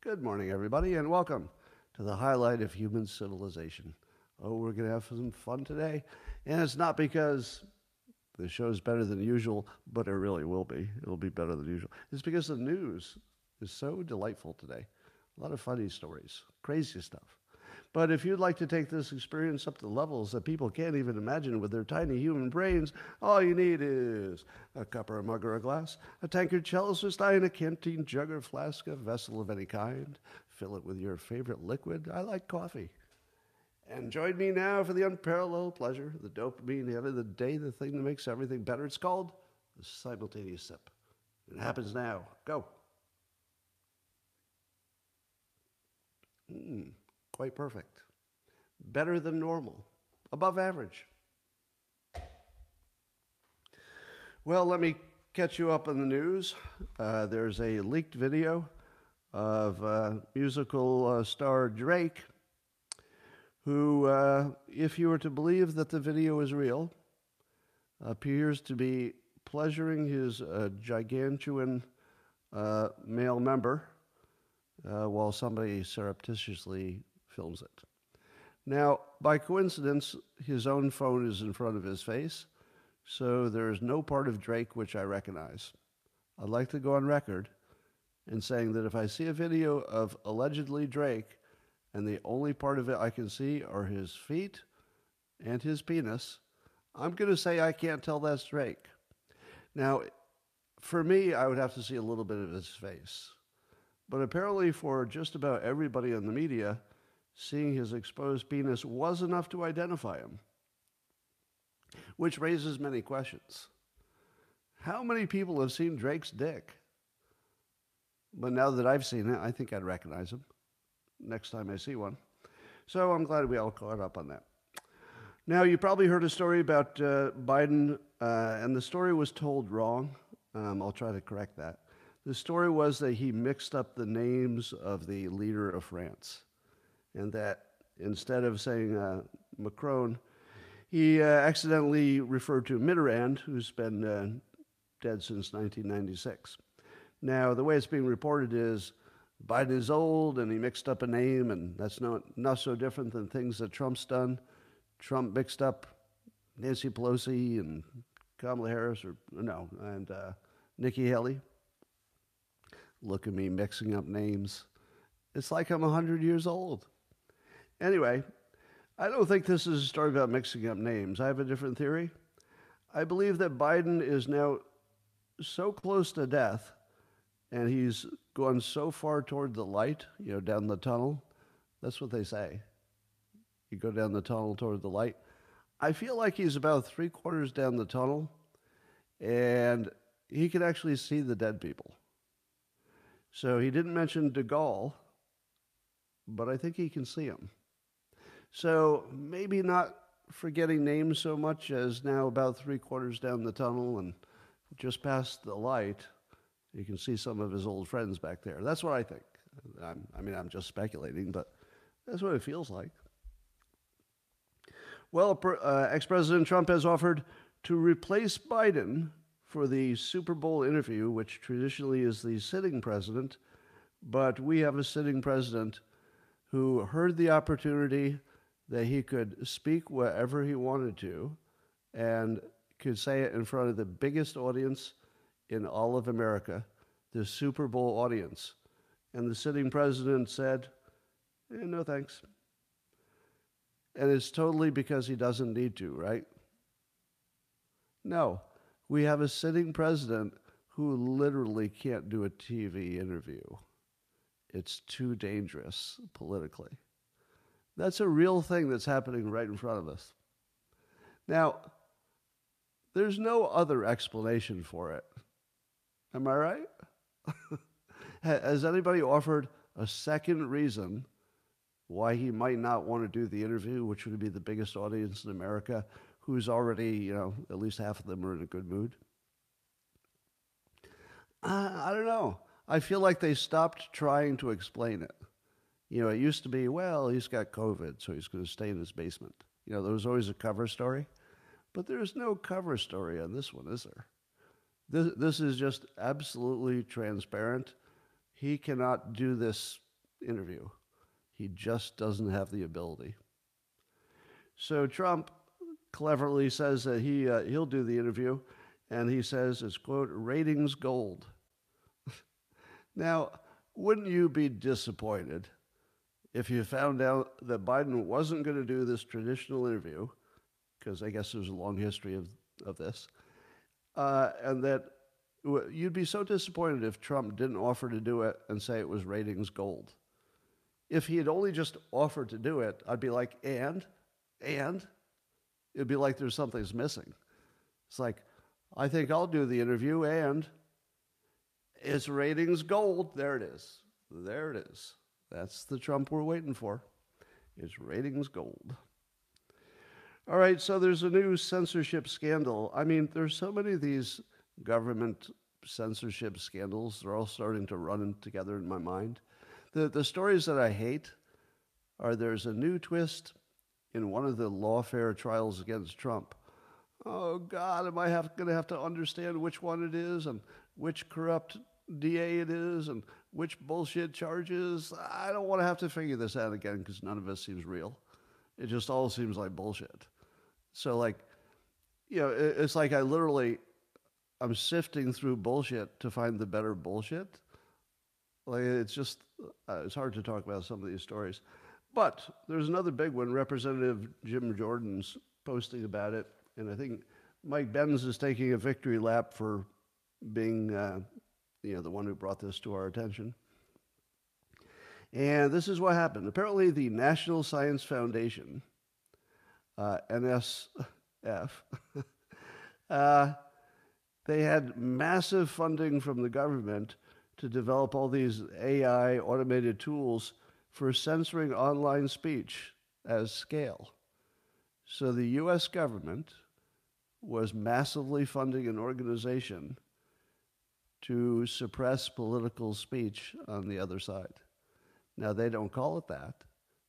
Good morning, everybody, and welcome to the highlight of human civilization. Oh, we're going to have some fun today. And it's not because the show's better than usual, but it really will be. It'll be better than usual. It's because the news is so delightful today. A lot of funny stories, crazy stuff. But if you'd like to take this experience up to levels that people can't even imagine with their tiny human brains, all you need is a cup or a mug or a glass, a tankard, chalice or stein, a canteen, jug or flask, a vessel of any kind. Fill it with your favorite liquid. I like coffee. And join me now for the unparalleled pleasure, the dopamine of the day, the thing that makes everything better. It's called the simultaneous sip. It happens now. Go. Mm, quite perfect. Better than normal. Above average. Well, let me catch you up on the news. Uh, there's a leaked video of uh, musical uh, star Drake who, uh, if you were to believe that the video is real, appears to be pleasuring his uh, gigantuan uh, male member while somebody surreptitiously films it. Now, by coincidence, his own phone is in front of his face, so there is no part of Drake which I recognize. I'd like to go on record in saying that if I see a video of allegedly Drake and the only part of it I can see are his feet and his penis, I'm going to say I can't tell that's Drake. Now, for me, I would have to see a little bit of his face. But apparently, for just about everybody in the media, seeing his exposed penis was enough to identify him, which raises many questions. How many people have seen Drake's dick? But now that I've seen it, I think I'd recognize him next time I see one. So I'm glad we all caught up on that. Now, you probably heard a story about uh, Biden, uh, and the story was told wrong. Um, I'll try to correct that. The story was that he mixed up the names of the leader of France, and that instead of saying uh, Macron, he uh, accidentally referred to Mitterrand, who's been uh, dead since 1996. Now, the way it's being reported is Biden is old and he mixed up a name, and that's not, not so different than things that Trump's done. Trump mixed up Nancy Pelosi and Kamala Harris, or no, and uh, Nikki Haley. Look at me mixing up names. It's like I'm 100 years old. Anyway, I don't think this is a story about mixing up names. I have a different theory. I believe that Biden is now so close to death and he's gone so far toward the light, you know, down the tunnel. That's what they say. You go down the tunnel toward the light. I feel like he's about three quarters down the tunnel, and he can actually see the dead people. So he didn't mention De Gaulle, but I think he can see him. So maybe not forgetting names so much as now about three quarters down the tunnel and just past the light you can see some of his old friends back there. That's what I think. I'm, i mean, I'm just speculating, but that's what it feels like. Well, uh, ex President Trump has offered to replace Biden for the Super Bowl interview, which traditionally is the sitting president. But we have a sitting president who heard the opportunity that he could speak wherever he wanted to and could say it in front of the biggest audience in all of America, the Super Bowl audience. And the sitting president said, eh, no thanks. And it's totally because he doesn't need to, right? No, we have a sitting president who literally can't do a TV interview. It's too dangerous politically. That's a real thing that's happening right in front of us. Now, there's no other explanation for it. Am I right? Has anybody offered a second reason why he might not want to do the interview, which would be the biggest audience in America, who's already, you know, at least half of them are in a good mood? Uh, I don't know. I feel like they stopped trying to explain it. You know, it used to be, well, he's got COVID, so he's going to stay in his basement. You know, there was always a cover story, but there's no cover story on this one, is there? This, this is just absolutely transparent. He cannot do this interview. He just doesn't have the ability. So Trump cleverly says that he, uh, he'll do the interview, and he says it's, quote, ratings gold. now, wouldn't you be disappointed if you found out that Biden wasn't going to do this traditional interview, because I guess there's a long history of, of this, uh, and that you'd be so disappointed if Trump didn't offer to do it and say it was ratings gold. If he had only just offered to do it, I'd be like, and? And? It'd be like there's something's missing. It's like, I think I'll do the interview and it's ratings gold. There it is. There it is. That's the Trump we're waiting for. It's ratings gold. All right, so there's a new censorship scandal. I mean, there's so many of these government censorship scandals. They're all starting to run together in my mind. The, the stories that I hate are there's a new twist in one of the lawfare trials against Trump. Oh, God, am I going to have to understand which one it is and which corrupt DA it is and which bullshit charges? I don't want to have to figure this out again because none of it seems real. It just all seems like bullshit. So, like, you know, it's like I literally, I'm sifting through bullshit to find the better bullshit. Like, it's just, uh, it's hard to talk about some of these stories. But there's another big one. Representative Jim Jordan's posting about it, and I think Mike Benz is taking a victory lap for being, uh, you know, the one who brought this to our attention. And this is what happened. Apparently, the National Science Foundation, uh, NSF, uh, they had massive funding from the government to develop all these AI automated tools for censoring online speech as scale. So the US government was massively funding an organization to suppress political speech on the other side. Now, they don't call it that,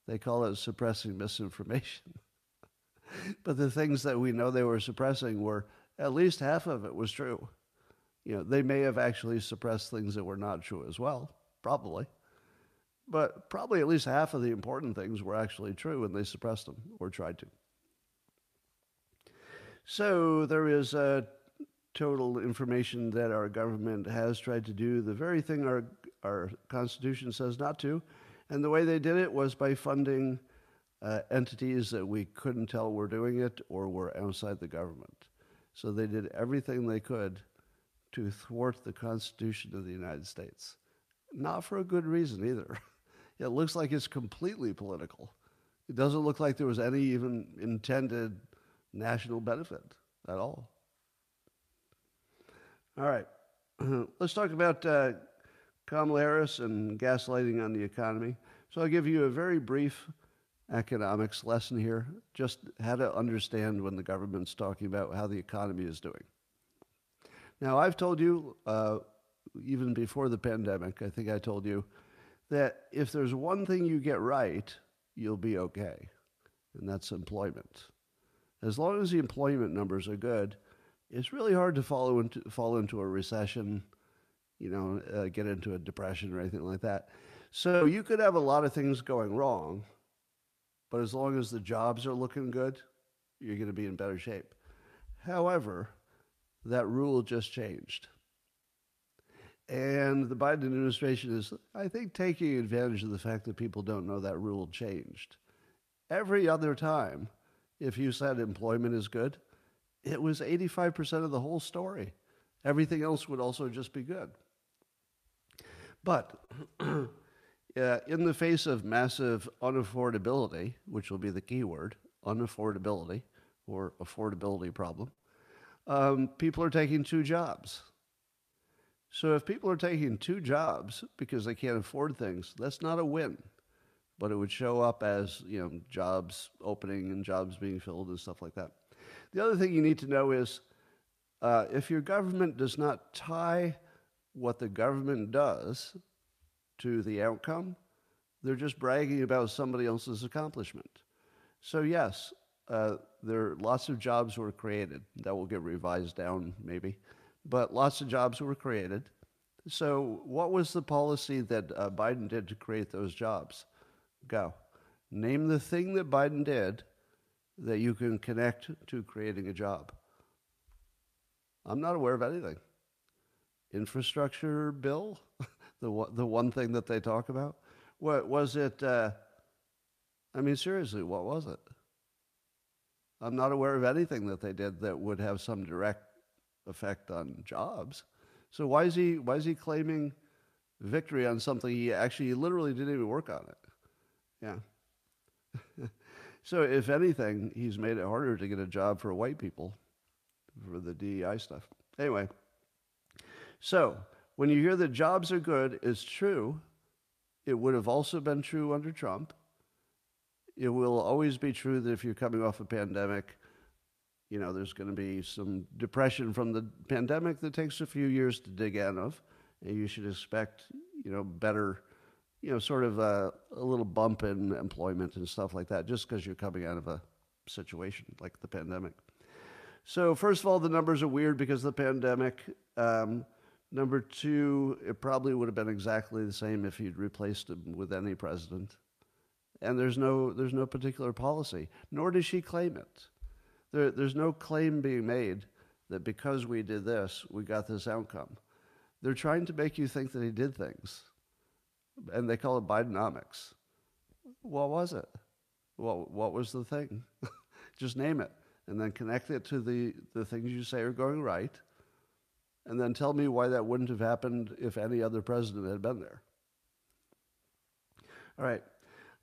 they call it suppressing misinformation. but the things that we know they were suppressing were at least half of it was true. You know, they may have actually suppressed things that were not true as well, probably. But probably at least half of the important things were actually true and they suppressed them or tried to. So there is a total information that our government has tried to do the very thing our, our Constitution says not to. And the way they did it was by funding uh, entities that we couldn't tell were doing it or were outside the government. So they did everything they could to thwart the Constitution of the United States. Not for a good reason either. it looks like it's completely political. It doesn't look like there was any even intended national benefit at all. All right, let's talk about uh, Kamala Harris and gaslighting on the economy. So I'll give you a very brief economics lesson here, just how to understand when the government's talking about how the economy is doing. Now, I've told you, uh, even before the pandemic, I think I told you that if there's one thing you get right, you'll be okay, and that's employment. As long as the employment numbers are good, it's really hard to follow into, fall into a recession, you know, uh, get into a depression or anything like that. So you could have a lot of things going wrong, but as long as the jobs are looking good, you're going to be in better shape. However, that rule just changed. And the Biden administration is, I think, taking advantage of the fact that people don't know that rule changed. Every other time, if you said employment is good, it was 85% of the whole story. Everything else would also just be good. But uh, in the face of massive unaffordability, which will be the key word, unaffordability or affordability problem, um, people are taking two jobs. So if people are taking two jobs because they can't afford things, that's not a win. But it would show up as, you know, jobs opening and jobs being filled and stuff like that. The other thing you need to know is uh, if your government does not tie what the government does to the outcome, they're just bragging about somebody else's accomplishment. So, yes, uh, there lots of jobs were created that will get revised down maybe but lots of jobs were created. So, what was the policy that uh, Biden did to create those jobs? Go. Name the thing that Biden did that you can connect to creating a job. I'm not aware of anything. Infrastructure bill, the the one thing that they talk about. What was it? Uh, I mean, seriously, what was it? I'm not aware of anything that they did that would have some direct effect on jobs. So why is he why is he claiming victory on something he actually literally didn't even work on it? Yeah. So if anything, he's made it harder to get a job for white people for the DEI stuff. Anyway, so when you hear that jobs are good, it's true. It would have also been true under Trump it will always be true that if you're coming off a pandemic, you know, there's going to be some depression from the pandemic that takes a few years to dig out of. And you should expect, you know, better, you know, sort of a, a little bump in employment and stuff like that, just because you're coming out of a situation like the pandemic. So, first of all, the numbers are weird because of the pandemic. Um, number two, it probably would have been exactly the same if you'd replaced him with any president and there's no there's no particular policy, nor does she claim it. There, there's no claim being made that because we did this, we got this outcome. They're trying to make you think that he did things, and they call it Bidenomics. What was it? What what was the thing? Just name it, and then connect it to the the things you say are going right, and then tell me why that wouldn't have happened if any other president had been there. All right.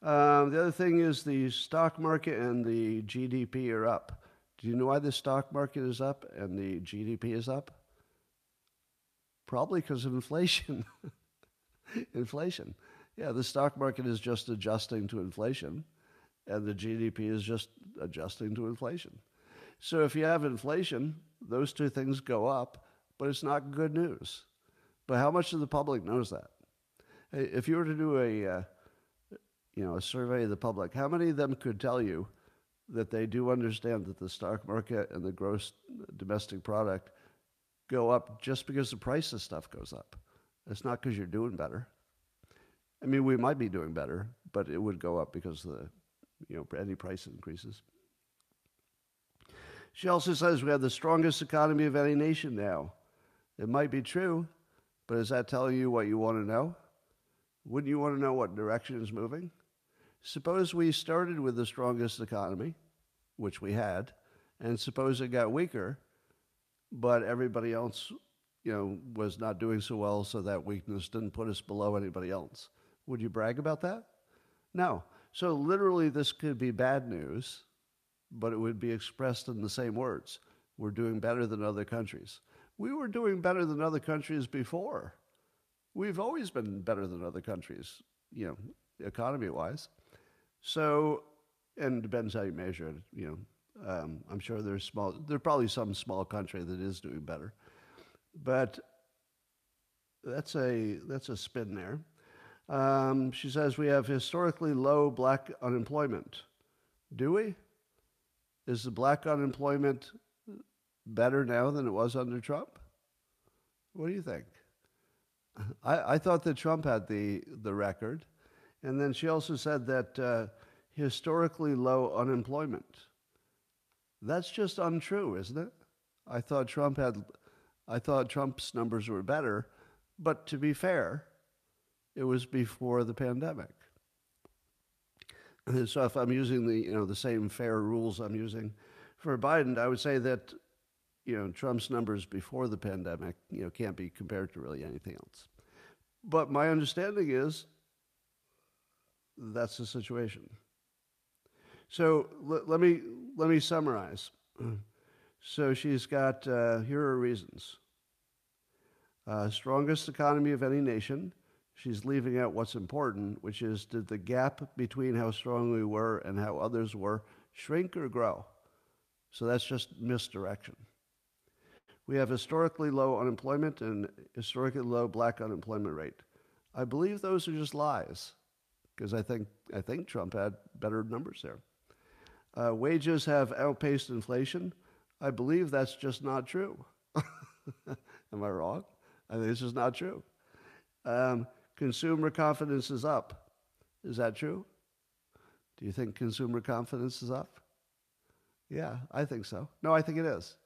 Um, the other thing is the stock market and the GDP are up. Do you know why the stock market is up and the GDP is up? Probably because of inflation. inflation. Yeah, the stock market is just adjusting to inflation, and the GDP is just adjusting to inflation. So if you have inflation, those two things go up, but it's not good news. But how much of the public knows that? If you were to do a uh, you know, a survey of the public, how many of them could tell you that they do understand that the stock market and the gross domestic product go up just because the price of stuff goes up? It's not because you're doing better. I mean, we might be doing better, but it would go up because the, you know, any price increases. She also says we have the strongest economy of any nation now. It might be true, but is that telling you what you want to know? Wouldn't you want to know what direction is moving? Suppose we started with the strongest economy, which we had, and suppose it got weaker, but everybody else, you know, was not doing so well, so that weakness didn't put us below anybody else. Would you brag about that? No. So literally, this could be bad news, but it would be expressed in the same words. We're doing better than other countries. We were doing better than other countries before. We've always been better than other countries, you know, economy wise. So, and depends how you measure it. You know, um, I'm sure there's small. There's probably some small country that is doing better, but that's a that's a spin there. Um, she says we have historically low black unemployment. Do we? Is the black unemployment better now than it was under Trump? What do you think? I, I thought that Trump had the, the record. And then she also said that uh, historically low unemployment. That's just untrue, isn't it? I thought Trump had, I thought Trump's numbers were better, but to be fair, it was before the pandemic. And so if I'm using the you know the same fair rules I'm using for Biden, I would say that you know Trump's numbers before the pandemic you know can't be compared to really anything else. But my understanding is that's the situation. So l- let me let me summarize. So she's got uh, here are reasons. Uh, strongest economy of any nation. She's leaving out what's important, which is did the gap between how strong we were and how others were shrink or grow? So that's just misdirection. We have historically low unemployment and historically low black unemployment rate. I believe those are just lies because I think, I think Trump had better numbers there. Uh, wages have outpaced inflation. I believe that's just not true. Am I wrong? I think this is not true. Um, consumer confidence is up. Is that true? Do you think consumer confidence is up? Yeah, I think so. No, I think it is.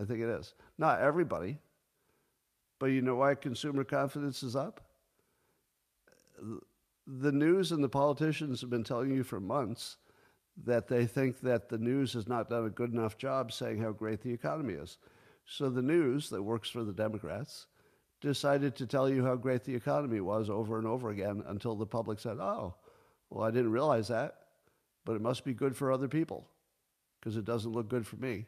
I think it is. Not everybody, but you know why consumer confidence is up? The news and the politicians have been telling you for months that they think that the news has not done a good enough job saying how great the economy is. So the news that works for the Democrats decided to tell you how great the economy was over and over again until the public said, oh, well, I didn't realize that, but it must be good for other people because it doesn't look good for me.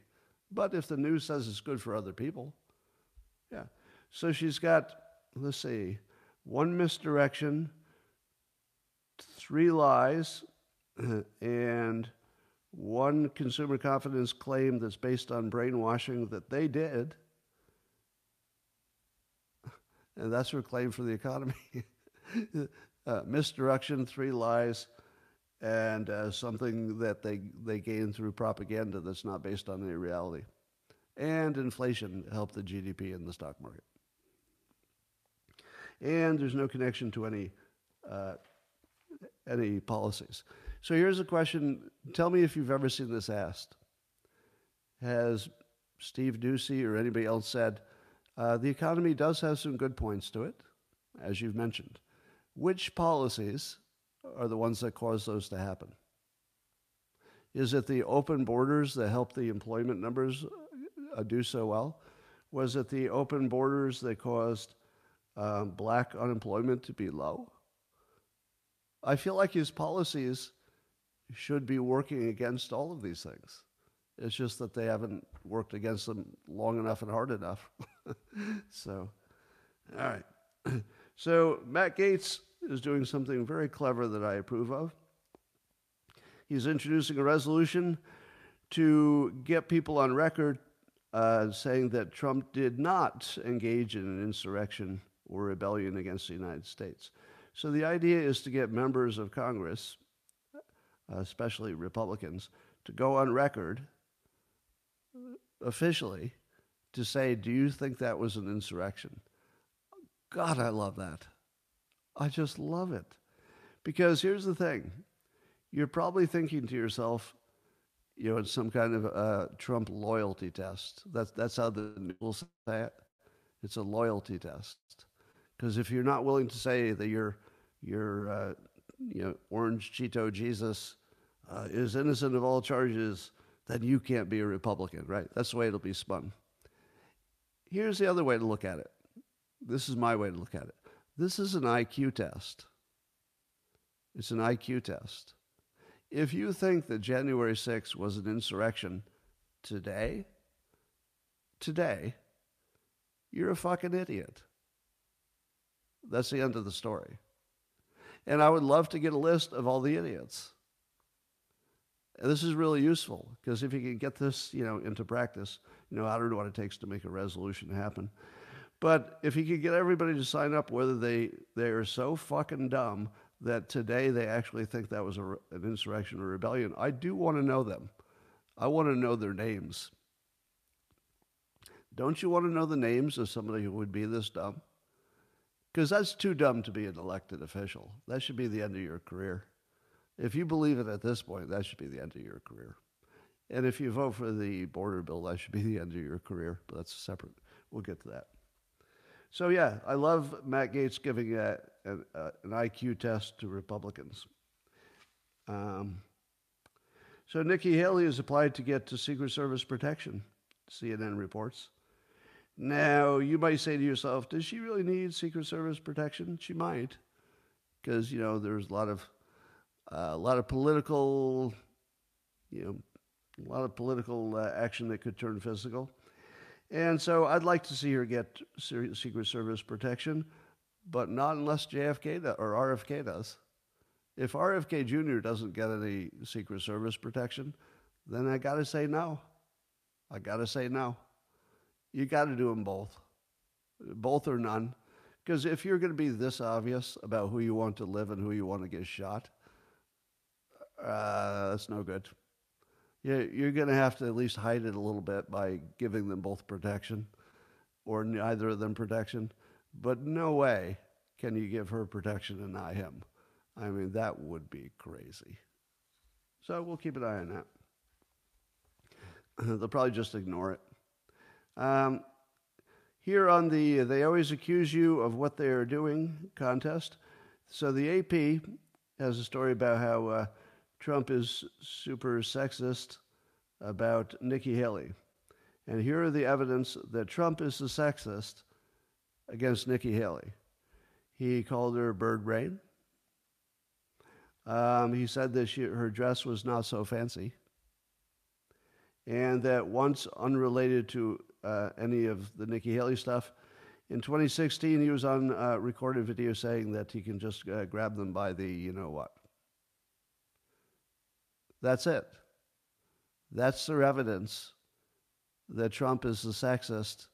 But if the news says it's good for other people, yeah. So she's got, let's see, one misdirection, three lies, and one consumer confidence claim that's based on brainwashing that they did. And that's her claim for the economy. uh, misdirection, three lies, and uh, something that they, they gain through propaganda that's not based on any reality. And inflation helped the GDP and the stock market. And there's no connection to any, uh, any policies. So here's a question. Tell me if you've ever seen this asked. Has Steve Doocy or anybody else said, uh, the economy does have some good points to it, as you've mentioned. Which policies are the ones that cause those to happen? Is it the open borders that help the employment numbers uh, do so well? Was it the open borders that caused um, black unemployment to be low? I feel like his policies should be working against all of these things. It's just that they haven't worked against them long enough and hard enough. so, all right. So, Matt Gaetz is doing something very clever that I approve of. He's introducing a resolution to get people on record uh, saying that Trump did not engage in an insurrection or rebellion against the United States. So the idea is to get members of Congress especially Republicans, to go on record officially to say, Do you think that was an insurrection? God, I love that. I just love it. Because here's the thing you're probably thinking to yourself, you know, it's some kind of Trump loyalty test. That's, that's how the news say it. It's a loyalty test. Because if you're not willing to say that you're, you're uh, you know, Orange Cheeto Jesus uh, is innocent of all charges, then you can't be a Republican, right? That's the way it'll be spun. Here's the other way to look at it. This is my way to look at it. This is an IQ test. It's an IQ test. If you think that January 6th was an insurrection today, today, you're a fucking idiot. That's the end of the story. And I would love to get a list of all the idiots. And this is really useful because if you can get this, you know, into practice, you know, I don't know what it takes to make a resolution happen. But if you could get everybody to sign up, whether they, they are so fucking dumb that today they actually think that was a, an insurrection or rebellion, I do want to know them. I want to know their names. Don't you want to know the names of somebody who would be this dumb? Because that's too dumb to be an elected official. That should be the end of your career. If you believe it at this point, that should be the end of your career. And if you vote for the border bill, that should be the end of your career. But that's separate. We'll get to that. So, yeah, I love Matt Gaetz giving a, a, a, an IQ test to Republicans. Um, so, Nikki Haley has applied to get to Secret Service protection, CNN reports. Now, you might say to yourself, does she really need Secret Service protection? She might, because, you know, there's a lot of uh, a lot of political, you know, a lot of political uh, action that could turn physical. And so I'd like to see her get Secret Service protection, but not unless JFK or RFK does. If RFK Jr. doesn't get any Secret Service protection, then I got to say no. I got to say no. You got to do them both, both or none. Because if you're going to be this obvious about who you want to live and who you want to get shot, uh, that's no good. You're, going to have to at least hide it a little bit by giving them both protection. or neither of them protection, but no way can you give her protection and not him. I mean, that would be crazy. So we'll keep an eye on that. They'll probably just ignore it. Um, here on the They Always Accuse You of What They Are Doing contest. So the AP has a story about how uh, Trump is super sexist about Nikki Haley. And here are the evidence that Trump is the sexist against Nikki Haley. He called her bird brain. Um, he said that she, her dress was not so fancy. And that once, unrelated to uh, any of the Nikki Haley stuff, in 2016 he was on uh, recorded video saying that he can just uh, grab them by the you know what. That's it. That's their evidence that Trump is the sexist.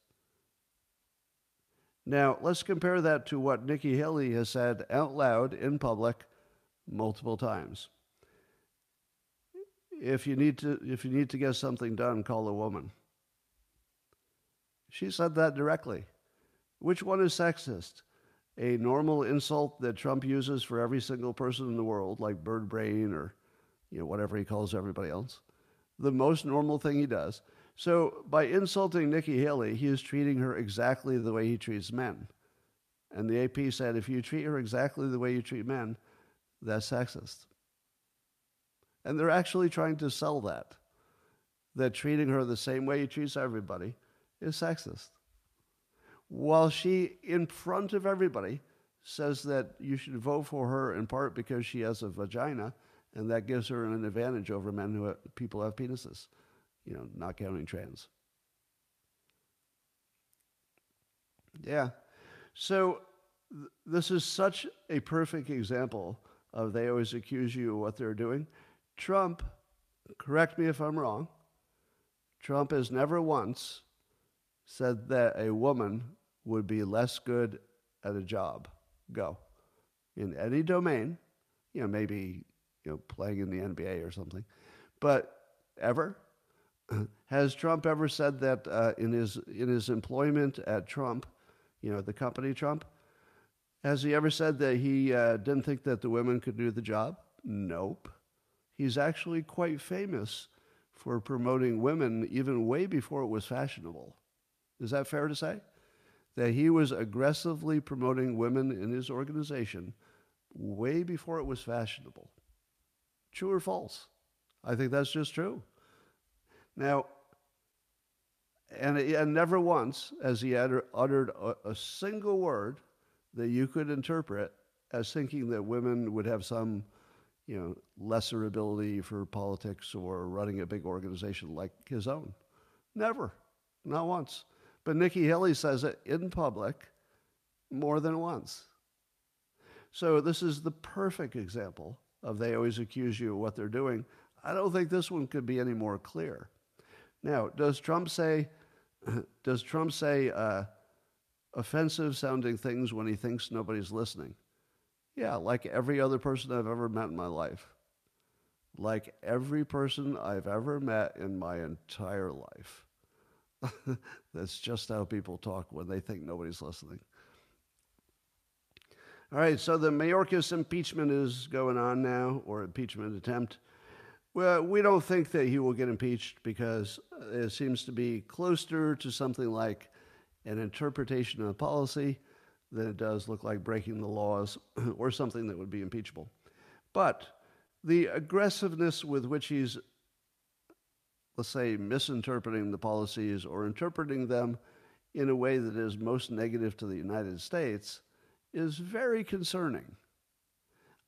Now, let's compare that to what Nikki Haley has said out loud in public multiple times. If you need to, if you need to get something done, call a woman. She said that directly. Which one is sexist? A normal insult that Trump uses for every single person in the world, like bird brain or you know, whatever he calls everybody else. The most normal thing he does. So by insulting Nikki Haley, he is treating her exactly the way he treats men. And the AP said if you treat her exactly the way you treat men, that's sexist. And they're actually trying to sell that. That treating her the same way he treats everybody is sexist. While she, in front of everybody, says that you should vote for her in part because she has a vagina and that gives her an advantage over men who have, people have penises, you know, not counting trans. Yeah. So th- this is such a perfect example of they always accuse you of what they're doing. Trump, correct me if I'm wrong, Trump has never once said that a woman would be less good at a job. Go. In any domain, you know, maybe you know, playing in the NBA or something. But ever has Trump ever said that uh, in his in his employment at Trump, you know, the company Trump, has he ever said that he uh, didn't think that the women could do the job? Nope. He's actually quite famous for promoting women even way before it was fashionable. Is that fair to say? That he was aggressively promoting women in his organization way before it was fashionable. True or false? I think that's just true. Now, and, and never once has he uttered, uttered a, a single word that you could interpret as thinking that women would have some, you know, lesser ability for politics or running a big organization like his own. Never, not once. But Nikki Haley says it in public more than once. So this is the perfect example of they always accuse you of what they're doing. I don't think this one could be any more clear. Now, does Trump say, does Trump say uh, offensive sounding things when he thinks nobody's listening? Yeah, like every other person I've ever met in my life. Like every person I've ever met in my entire life. That's just how people talk when they think nobody's listening. All right, so the Mayorkas impeachment is going on now, or impeachment attempt. Well, we don't think that he will get impeached because it seems to be closer to something like an interpretation of policy than it does look like breaking the laws or something that would be impeachable. But the aggressiveness with which he's, let's say, misinterpreting the policies or interpreting them in a way that is most negative to the United States is very concerning.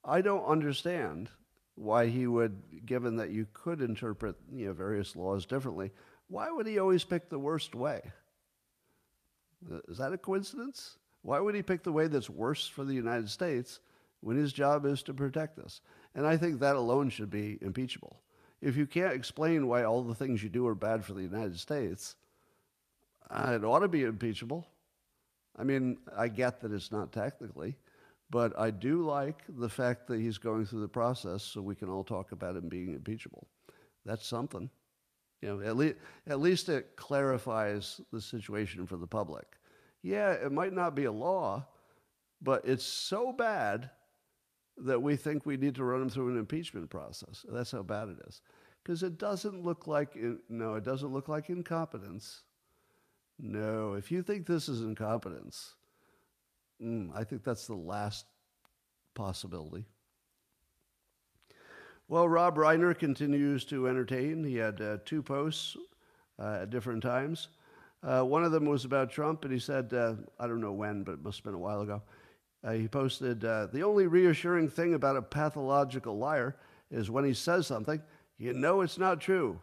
I don't understand why he would, given that you could interpret you know, various laws differently, why would he always pick the worst way? Is that a coincidence? Why would he pick the way that's worse for the United States when his job is to protect us? And I think that alone should be impeachable. If you can't explain why all the things you do are bad for the United States, it ought to be impeachable. I mean, I get that it's not technically, but I do like the fact that he's going through the process so we can all talk about him being impeachable. That's something. You know, at, le- at least it clarifies the situation for the public. Yeah, it might not be a law, but it's so bad that we think we need to run them through an impeachment process. That's how bad it is. Because it doesn't look like, no, it doesn't look like incompetence. No, if you think this is incompetence, mm, I think that's the last possibility. Well, Rob Reiner continues to entertain. He had uh, two posts uh, at different times. Uh, one of them was about Trump, and he said, uh, I don't know when, but it must have been a while ago. Uh, he posted, uh, The only reassuring thing about a pathological liar is when he says something, you know it's not true.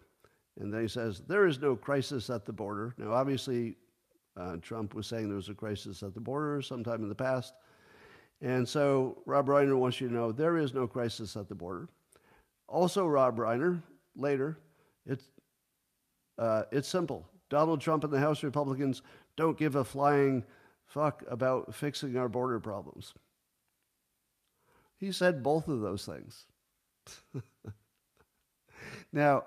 And then he says, There is no crisis at the border. Now, obviously, Trump was saying there was a crisis at the border sometime in the past. And so Rob Reiner wants you to know there is no crisis at the border. Also, Rob Reiner, later, it's, uh, it's simple. Donald Trump and the House Republicans don't give a flying fuck about fixing our border problems. He said both of those things. now,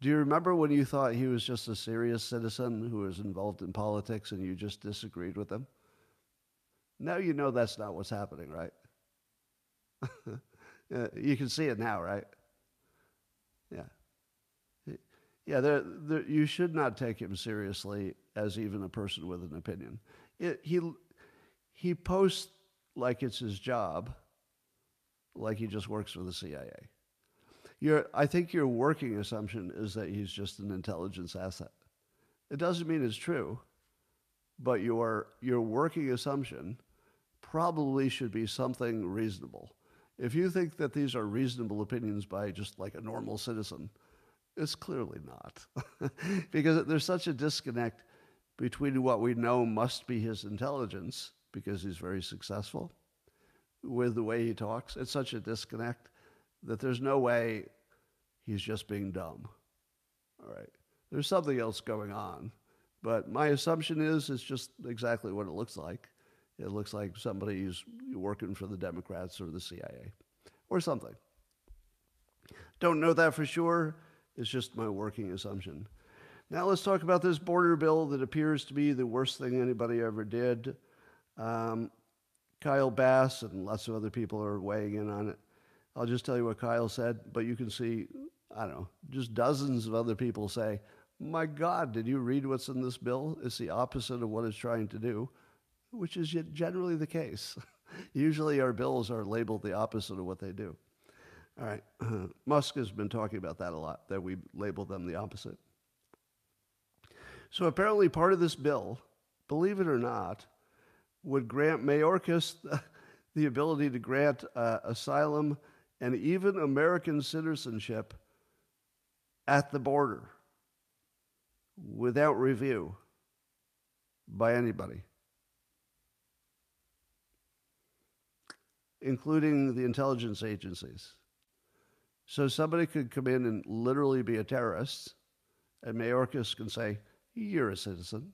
do you remember when you thought he was just a serious citizen who was involved in politics and you just disagreed with him? Now you know that's not what's happening, right? you can see it now, right? Yeah. Yeah, you should not take him seriously as even a person with an opinion. He, he posts like it's his job, like he just works for the CIA. Your, I think your working assumption is that he's just an intelligence asset. It doesn't mean it's true, but your, your working assumption probably should be something reasonable. If you think that these are reasonable opinions by just like a normal citizen, it's clearly not. because there's such a disconnect between what we know must be his intelligence, because he's very successful, with the way he talks. It's such a disconnect that there's no way he's just being dumb. All right. There's something else going on. But my assumption is it's just exactly what it looks like. It looks like somebody who's working for the Democrats or the CIA or something. Don't know that for sure. It's just my working assumption. Now let's talk about this border bill that appears to be the worst thing anybody ever did. Um, Kyle Bass and lots of other people are weighing in on it. I'll just tell you what Kyle said, but you can see, I don't know, just dozens of other people say, My God, did you read what's in this bill? It's the opposite of what it's trying to do which is generally the case. Usually our bills are labeled the opposite of what they do. All right, Musk has been talking about that a lot, that we label them the opposite. So apparently, part of this bill, believe it or not, would grant Mayorkas the ability to grant uh, asylum and even American citizenship at the border without review by anybody. including the intelligence agencies. So somebody could come in and literally be a terrorist, and Mayorkas can say, You're a citizen.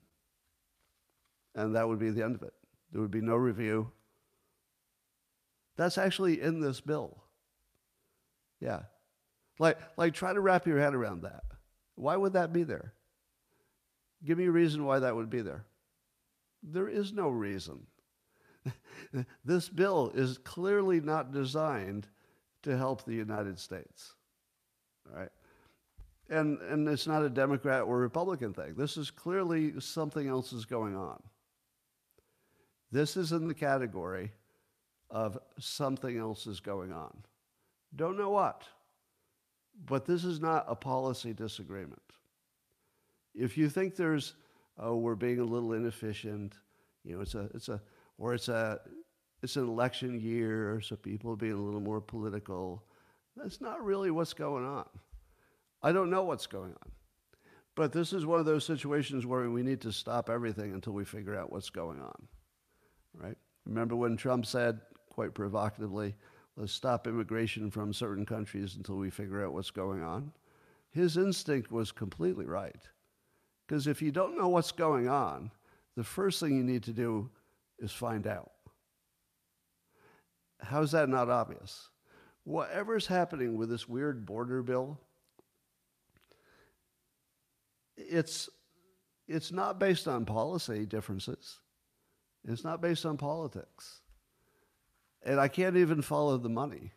And that would be the end of it. There would be no review. That's actually in this bill. Yeah. Like, like try to wrap your head around that. Why would that be there? Give me a reason why that would be there. There is no reason. this bill is clearly not designed to help the United States. All right? And, and it's not a Democrat or Republican thing. This is clearly something else is going on. This is in the category of something else is going on. Don't know what, but this is not a policy disagreement. If you think there's, oh, we're being a little inefficient, you know, it's a, it's a, or it's a it's an election year, so people are being a little more political. That's not really what's going on. I don't know what's going on. But this is one of those situations where we need to stop everything until we figure out what's going on. Right? Remember when Trump said, quite provocatively, let's stop immigration from certain countries until we figure out what's going on? His instinct was completely right. Because if you don't know what's going on, the first thing you need to do is find out. How's that not obvious? Whatever's happening with this weird border bill, it's it's not based on policy differences. It's not based on politics. And I can't even follow the money.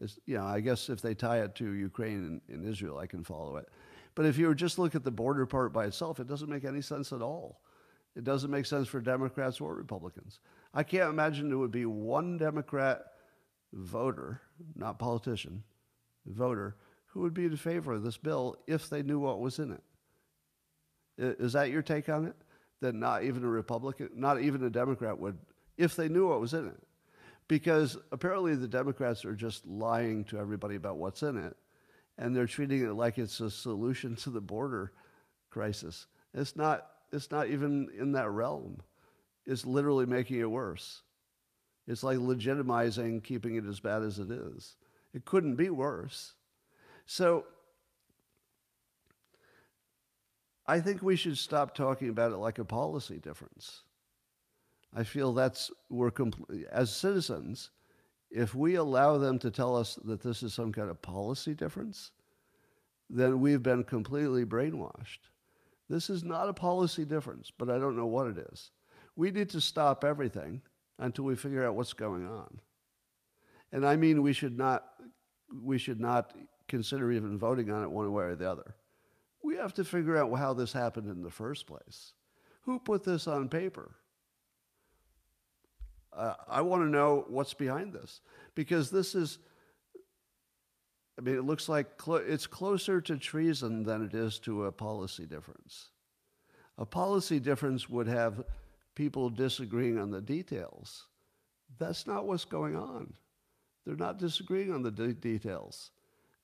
It's, you know, I guess if they tie it to Ukraine and, and Israel, I can follow it. But if you were just look at the border part by itself, it doesn't make any sense at all. It doesn't make sense for Democrats or Republicans. I can't imagine there would be one Democrat voter, not politician, voter, who would be in favor of this bill if they knew what was in it. Is that your take on it? That not even a Republican, not even a Democrat would, if they knew what was in it. Because apparently the Democrats are just lying to everybody about what's in it, and they're treating it like it's a solution to the border crisis. It's not, it's not even in that realm. It's literally making it worse. It's like legitimizing keeping it as bad as it is. It couldn't be worse. So I think we should stop talking about it like a policy difference. I feel that's we're compl- as citizens, if we allow them to tell us that this is some kind of policy difference, then we've been completely brainwashed. This is not a policy difference, but I don't know what it is. We need to stop everything until we figure out what's going on. And I mean we should not we should not consider even voting on it one way or the other. We have to figure out how this happened in the first place. Who put this on paper? Uh, I want to know what's behind this because this is, I mean, it looks like it's closer to treason than it is to a policy difference. A policy difference would have people disagreeing on the details. That's not what's going on. They're not disagreeing on the de- details.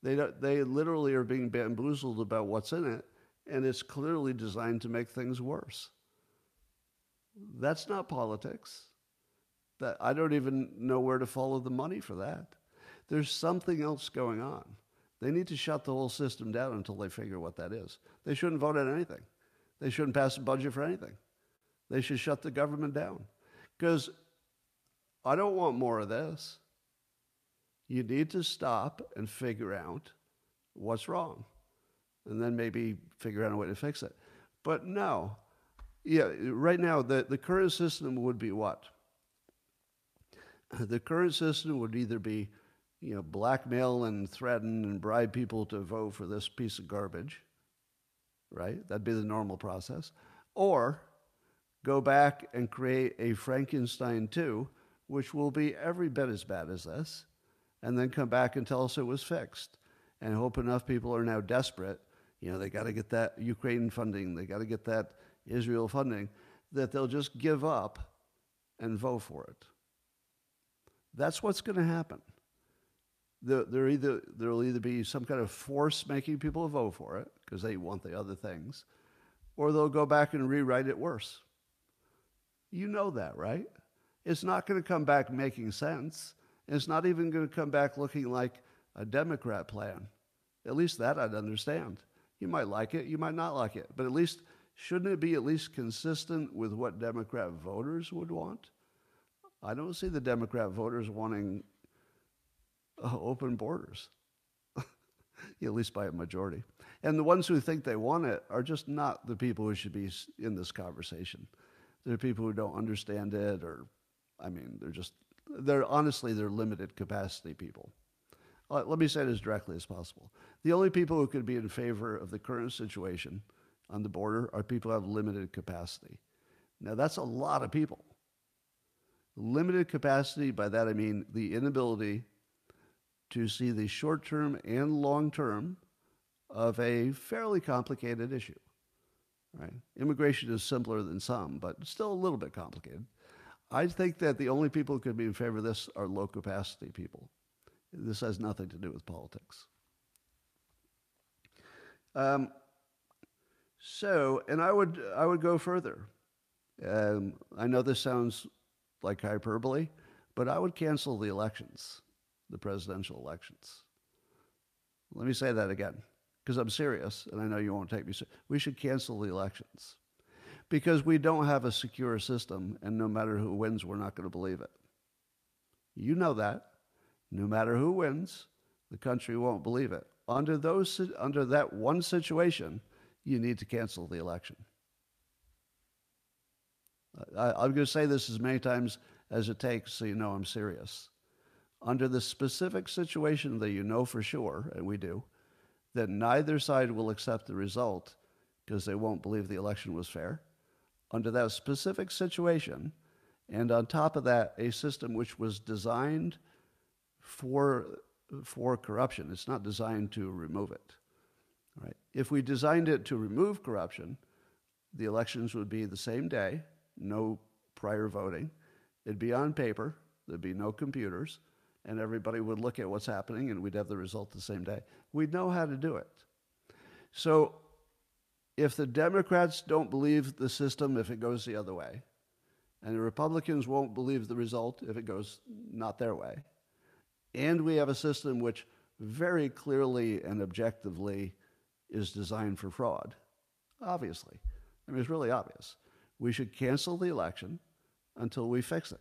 They, they literally are being bamboozled about what's in it, and it's clearly designed to make things worse. That's not politics. That, I don't even know where to follow the money for that. There's something else going on. They need to shut the whole system down until they figure what that is. They shouldn't vote on anything. They shouldn't pass a budget for anything. They should shut the government down. Because I don't want more of this. You need to stop and figure out what's wrong and then maybe figure out a way to fix it. But no, yeah, right now, the, the current system would be what? The current system would either be, you know, blackmail and threaten and bribe people to vote for this piece of garbage, right? That'd be the normal process. Or go back and create a Frankenstein 2, which will be every bit as bad as this and then come back and tell us it was fixed. And hope enough people are now desperate. You know, they got to get that Ukraine funding, they got to get that Israel funding, that they'll just give up and vote for it. That's what's going to happen. There, either, there'll either be some kind of force making people vote for it because they want the other things, or they'll go back and rewrite it worse. You know that, right? It's not going to come back making sense. And it's not even going to come back looking like a Democrat plan. At least that I'd understand. You might like it, you might not like it, but at least shouldn't it be at least consistent with what Democrat voters would want? I don't see the Democrat voters wanting uh, open borders, at least by a majority. And the ones who think they want it are just not the people who should be in this conversation. They're people who don't understand it, or, I mean, they're just they're honestly they're limited capacity people. Uh, let me say it as directly as possible. The only people who could be in favor of the current situation on the border are people who have limited capacity. Now that's a lot of people. Limited capacity, by that I mean the inability to see the short term and long term of a fairly complicated issue. Right? Immigration is simpler than some, but still a little bit complicated. I think that the only people who could be in favor of this are low capacity people. This has nothing to do with politics. Um, so, and I would, I would go further. Um, I know this sounds like hyperbole, but I would cancel the elections, the presidential elections. Let me say that again, because I'm serious, and I know you won't take me seriously. We should cancel the elections because we don't have a secure system, and no matter who wins, we're not going to believe it. You know that. No matter who wins, the country won't believe it. Under, those, under that one situation, you need to cancel the election. I, I'm going to say this as many times as it takes so you know I'm serious. Under the specific situation that you know for sure, and we do, that neither side will accept the result because they won't believe the election was fair. Under that specific situation, and on top of that, a system which was designed for, for corruption. It's not designed to remove it. Right? If we designed it to remove corruption, the elections would be the same day, no prior voting. It'd be on paper, there'd be no computers, and everybody would look at what's happening and we'd have the result the same day. We'd know how to do it. So if the Democrats don't believe the system if it goes the other way, and the Republicans won't believe the result if it goes not their way, and we have a system which very clearly and objectively is designed for fraud, obviously. I mean, it's really obvious. We should cancel the election until we fix it.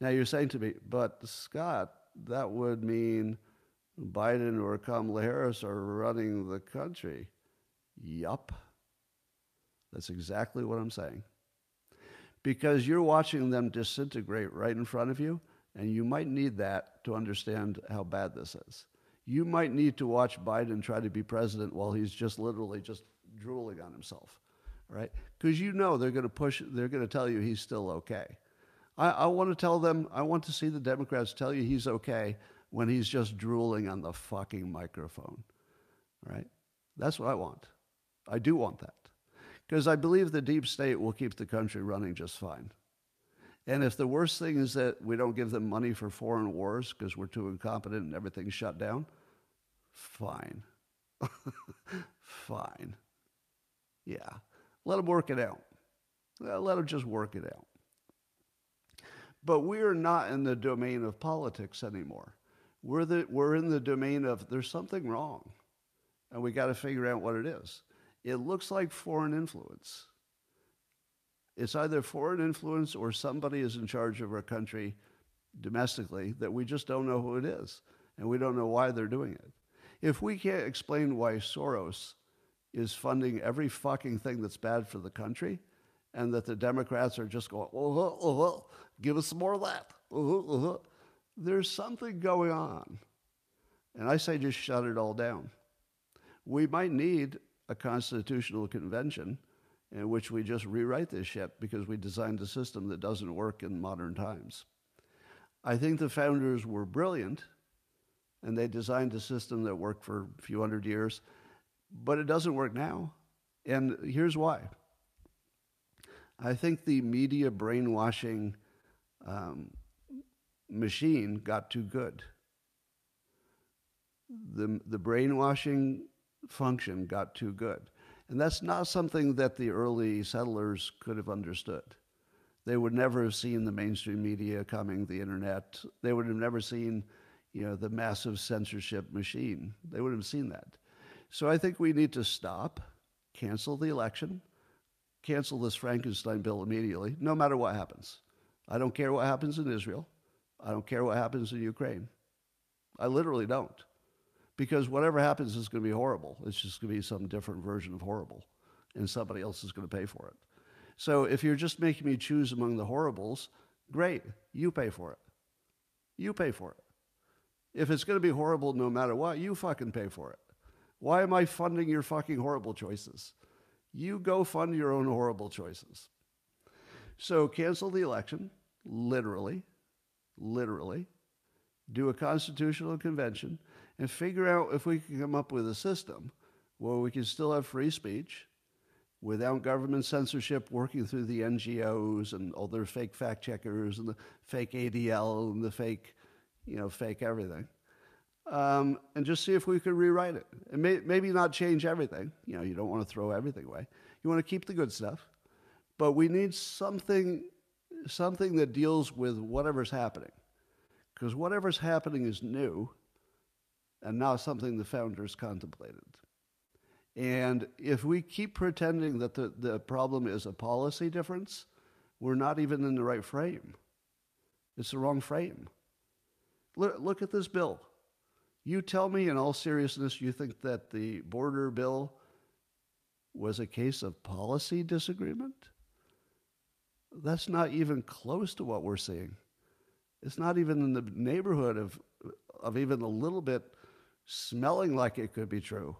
Now, you're saying to me, but Scott, that would mean Biden or Kamala Harris are running the country. Yup. That's exactly what I'm saying. Because you're watching them disintegrate right in front of you, and you might need that to understand how bad this is. You might need to watch Biden try to be president while he's just literally just drooling on himself, right? Because you know they're going to push, they're going to tell you he's still okay. I, I want to tell them, I want to see the Democrats tell you he's okay when he's just drooling on the fucking microphone, right? That's what I want. I do want that. Because I believe the deep state will keep the country running just fine. And if the worst thing is that we don't give them money for foreign wars because we're too incompetent and everything's shut down, fine. fine. Yeah. Let them work it out. Let them just work it out. But we're not in the domain of politics anymore. We're, the, we're in the domain of there's something wrong, and we got to figure out what it is. It looks like foreign influence. It's either foreign influence or somebody is in charge of our country domestically that we just don't know who it is, and we don't know why they're doing it. If we can't explain why Soros is funding every fucking thing that's bad for the country, and that the Democrats are just going, oh, oh, oh, give us some more of that. Uh-huh, uh-huh, there's something going on. And I say just shut it all down. We might need a constitutional convention in which we just rewrite this shit because we designed a system that doesn't work in modern times. I think the founders were brilliant and they designed a system that worked for a few hundred years, but it doesn't work now. And here's why. I think the media brainwashing um, machine got too good. The, the brainwashing function got too good. And that's not something that the early settlers could have understood. They would never have seen the mainstream media coming, the internet. They would have never seen, you know, the massive censorship machine. They would have seen that. So I think we need to stop, cancel the election, cancel this Frankenstein bill immediately, no matter what happens. I don't care what happens in Israel. I don't care what happens in Ukraine. I literally don't. Because whatever happens is going to be horrible. It's just going to be some different version of horrible, and somebody else is going to pay for it. So if you're just making me choose among the horribles, great, you pay for it. You pay for it. If it's going to be horrible no matter what, you fucking pay for it. Why am I funding your fucking horrible choices? You go fund your own horrible choices. So cancel the election, literally, literally, do a constitutional convention, and figure out if we can come up with a system where we can still have free speech without government censorship working through the NGOs and all their fake fact checkers and the fake ADL and the fake, you know, fake everything. Um, and just see if we could rewrite it. And may, maybe not change everything. You know, you don't want to throw everything away. You want to keep the good stuff. But we need something, something that deals with whatever's happening. Because whatever's happening is new and now something the founders contemplated. And if we keep pretending that the, the problem is a policy difference, we're not even in the right frame. It's the wrong frame. Look, look at this bill. You tell me in all seriousness you think that the border bill was a case of policy disagreement? That's not even close to what we're seeing. It's not even in the neighborhood of, of even a little bit smelling like it could be true.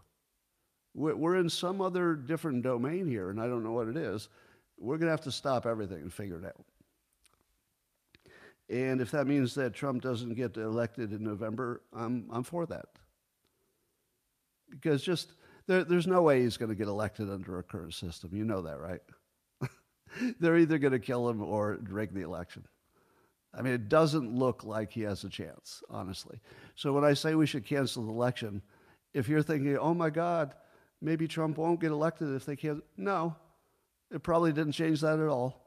We're in some other different domain here, and I don't know what it is. We're going to have to stop everything and figure it out. And if that means that Trump doesn't get elected in November, I'm, I'm for that. Because just, there, there's no way he's going to get elected under a current system. You know that, right? They're either going to kill him or rig the election. I mean, it doesn't look like he has a chance, honestly. So when I say we should cancel the election, if you're thinking, oh my God, maybe Trump won't get elected if they can't, no, it probably didn't change that at all.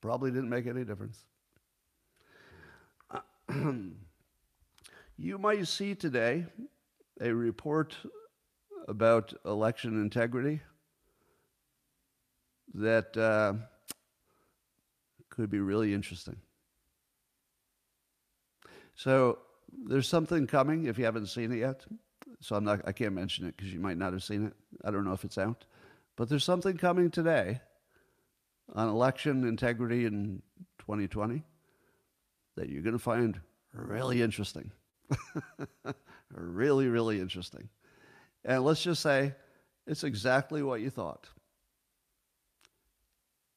Probably didn't make any difference. you might see today a report about election integrity that uh, could be really interesting. So there's something coming if you haven't seen it yet. So I'm not I can't mention it because you might not have seen it. I don't know if it's out. But there's something coming today on election integrity in 2020 that you're going to find really interesting. really, really interesting. And let's just say it's exactly what you thought.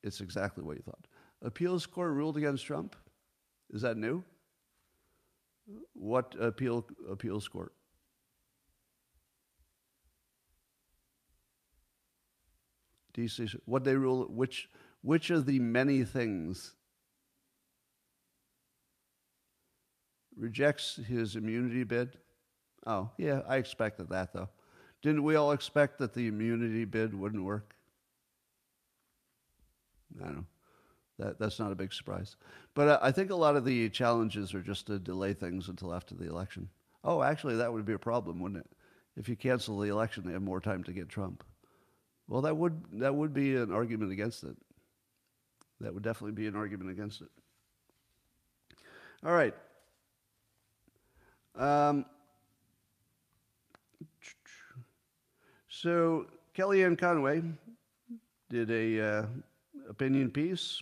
It's exactly what you thought. Appeals court ruled against Trump. Is that new? What appeal appeals court? DC. What they rule? Which which of the many things rejects his immunity bid? Oh, yeah, I expected that though. Didn't we all expect that the immunity bid wouldn't work? I don't know. That, that's not a big surprise. But uh, I think a lot of the challenges are just to delay things until after the election. Oh, actually, that would be a problem, wouldn't it? If you cancel the election, they have more time to get Trump. Well, that would that would be an argument against it. That would definitely be an argument against it. All right. Um, so Kellyanne Conway did a uh, opinion piece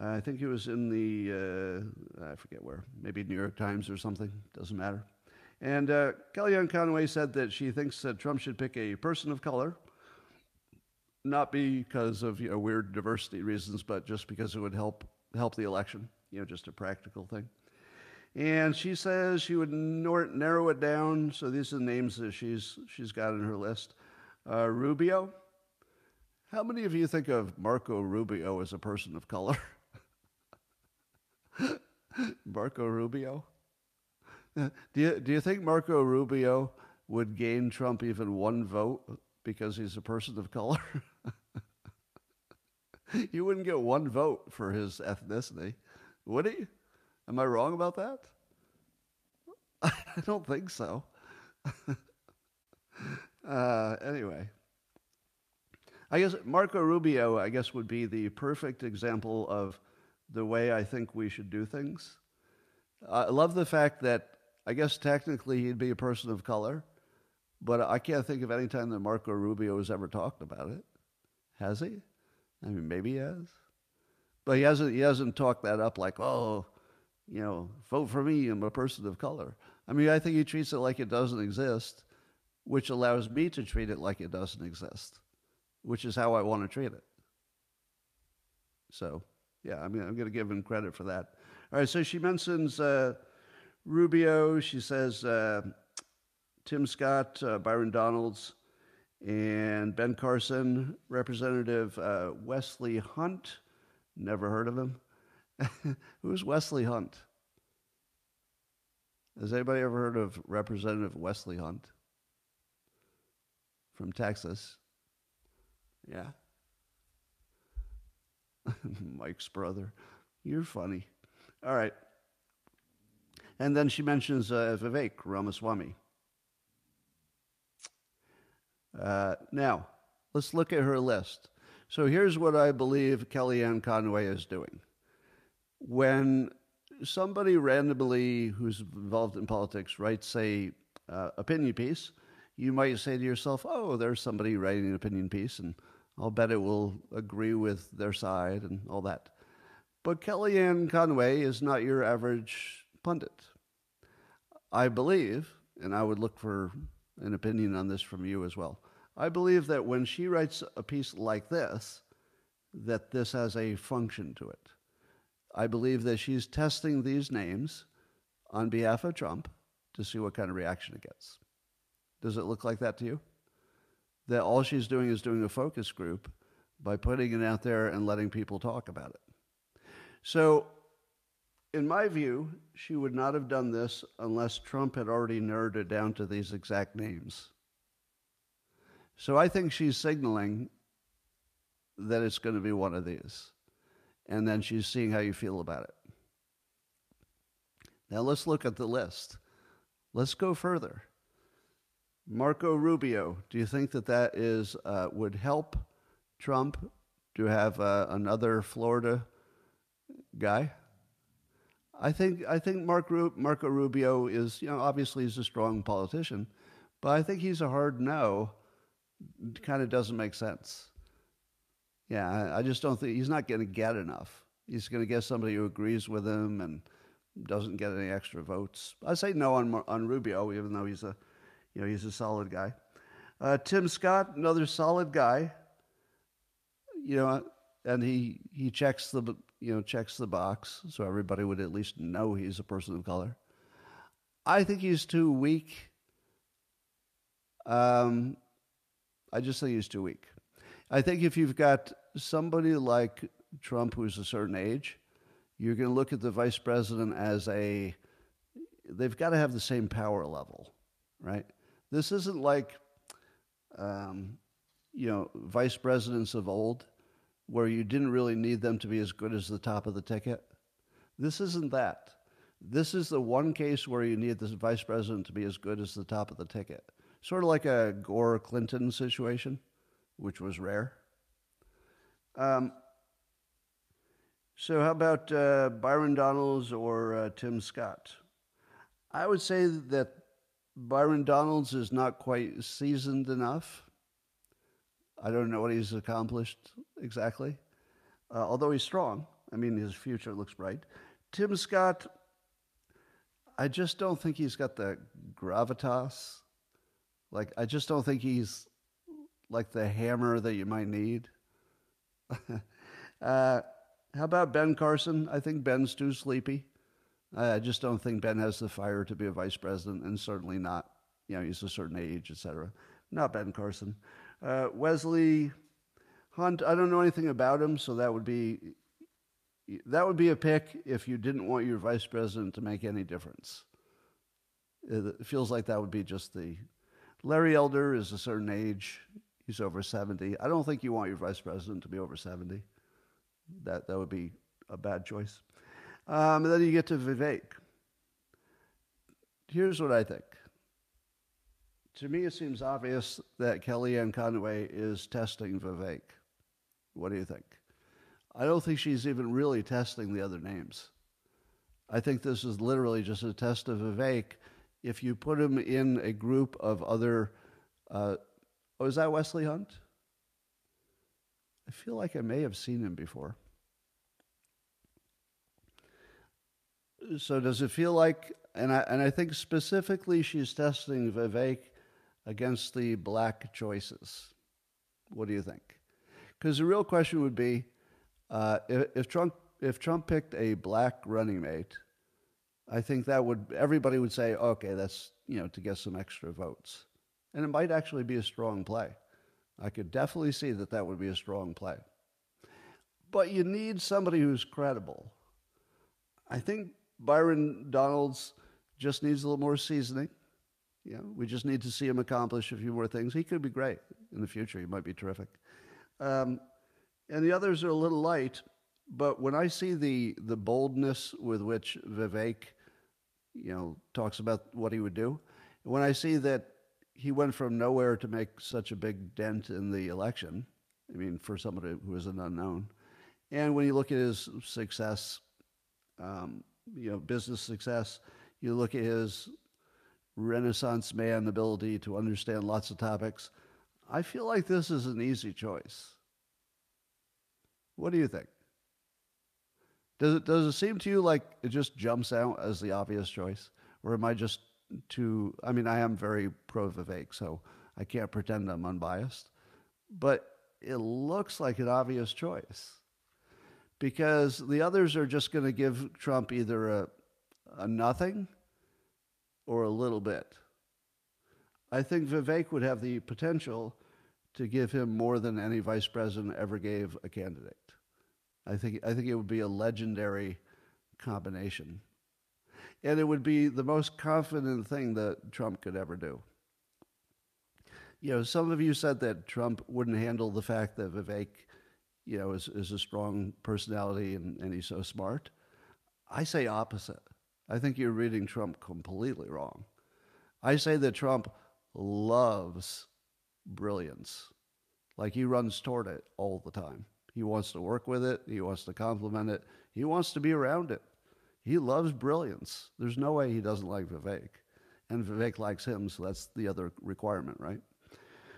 uh, I think it was in the, uh, I forget where, maybe New York Times or something, doesn't matter. And uh, Kellyanne Conway said that she thinks that Trump should pick a person of color, not because of you know, weird diversity reasons, but just because it would help, help the election, you know, just a practical thing. And she says she would narrow it down. So these are the names that she's, she's got in her list. Uh, Rubio. How many of you think of Marco Rubio as a person of color? Marco Rubio? Do you, do you think Marco Rubio would gain Trump even one vote because he's a person of color? you wouldn't get one vote for his ethnicity, would he? Am I wrong about that? I don't think so. uh, anyway, I guess Marco Rubio, I guess, would be the perfect example of the way I think we should do things. I love the fact that I guess technically he'd be a person of color, but I can't think of any time that Marco Rubio has ever talked about it. Has he? I mean, maybe he has, but he hasn't. He hasn't talked that up like, oh, you know, vote for me. I'm a person of color. I mean, I think he treats it like it doesn't exist, which allows me to treat it like it doesn't exist, which is how I want to treat it. So. Yeah, I mean, I'm going to give him credit for that. All right, so she mentions uh, Rubio. She says uh, Tim Scott, uh, Byron Donalds, and Ben Carson, Representative uh, Wesley Hunt. Never heard of him. Who's Wesley Hunt? Has anybody ever heard of Representative Wesley Hunt from Texas? Yeah. Mike's brother. You're funny. All right. And then she mentions uh, Vivek Ramaswamy. Uh, now, let's look at her list. So here's what I believe Kellyanne Conway is doing. When somebody randomly who's involved in politics writes a uh, opinion piece, you might say to yourself, oh, there's somebody writing an opinion piece, and I'll bet it will agree with their side and all that. But Kellyanne Conway is not your average pundit. I believe, and I would look for an opinion on this from you as well. I believe that when she writes a piece like this, that this has a function to it. I believe that she's testing these names on behalf of Trump to see what kind of reaction it gets. Does it look like that to you? That all she's doing is doing a focus group by putting it out there and letting people talk about it. So, in my view, she would not have done this unless Trump had already narrowed it down to these exact names. So I think she's signaling that it's going to be one of these. And then she's seeing how you feel about it. Now let's look at the list. Let's go further. Marco Rubio, do you think that that is uh, would help Trump to have uh, another Florida guy? I think I think Mark Ru- Marco Rubio is you know obviously he's a strong politician, but I think he's a hard no. Kind of doesn't make sense. Yeah, I, I just don't think he's not going to get enough. He's going to get somebody who agrees with him and doesn't get any extra votes. I say no on on Rubio, even though he's a you know he's a solid guy. Uh, Tim Scott, another solid guy. You know, and he he checks the you know checks the box, so everybody would at least know he's a person of color. I think he's too weak. Um, I just think he's too weak. I think if you've got somebody like Trump who's a certain age, you're going to look at the vice president as a. They've got to have the same power level, right? This isn't like, um, you know, vice presidents of old where you didn't really need them to be as good as the top of the ticket. This isn't that. This is the one case where you need the vice president to be as good as the top of the ticket. Sort of like a Gore Clinton situation, which was rare. Um, so, how about uh, Byron Donalds or uh, Tim Scott? I would say that Byron Donalds is not quite seasoned enough I don't know what he's accomplished exactly, uh, although he's strong. I mean, his future looks bright. Tim Scott, I just don't think he's got the gravitas. Like, I just don't think he's like the hammer that you might need. uh, how about Ben Carson? I think Ben's too sleepy. I just don't think Ben has the fire to be a vice president, and certainly not, you know, he's a certain age, etc. Not Ben Carson. Uh, Wesley Hunt, I don't know anything about him, so that would be that would be a pick if you didn't want your vice president to make any difference. It feels like that would be just the. Larry Elder is a certain age; he's over seventy. I don't think you want your vice president to be over seventy. That that would be a bad choice. Um, and then you get to Vivek. Here's what I think to me, it seems obvious that Kellyanne Conway is testing Vivek. What do you think? I don't think she's even really testing the other names. I think this is literally just a test of Vivek. If you put him in a group of other, uh, oh, is that Wesley Hunt? I feel like I may have seen him before. So does it feel like, and I, and I think specifically she's testing Vivek against the black choices. What do you think? Because the real question would be uh, if, if, Trump, if Trump picked a black running mate, I think that would everybody would say, okay, that's you know to get some extra votes, and it might actually be a strong play. I could definitely see that that would be a strong play. But you need somebody who's credible. I think Byron Donalds just needs a little more seasoning. Know, we just need to see him accomplish a few more things. He could be great in the future. He might be terrific. Um, and the others are a little light, but when I see the the boldness with which Vivek, you know, talks about what he would do, when I see that he went from nowhere to make such a big dent in the election, I mean, for somebody who is an unknown, and when you look at his success, um, you know, business success, you look at his Renaissance man ability to understand lots of topics, I feel like this is an easy choice. What do you think? Does it, does it seem to you like it just jumps out as the obvious choice? Or am I just too, I mean, I am very pro Vivek, so I can't pretend I'm unbiased. But it looks like an obvious choice because the others are just going to give Trump either a, a nothing or a little bit. I think Vivek would have the potential to give him more than any vice president ever gave a candidate. I think, I think it would be a legendary combination. And it would be the most confident thing that Trump could ever do. You know, some of you said that Trump wouldn't handle the fact that Vivek, you know, is, is a strong personality and, and he's so smart. I say opposite. I think you're reading Trump completely wrong. I say that Trump loves brilliance. Like he runs toward it all the time. He wants to work with it, he wants to compliment it, he wants to be around it. He loves brilliance. There's no way he doesn't like Vivek. And Vivek likes him, so that's the other requirement, right?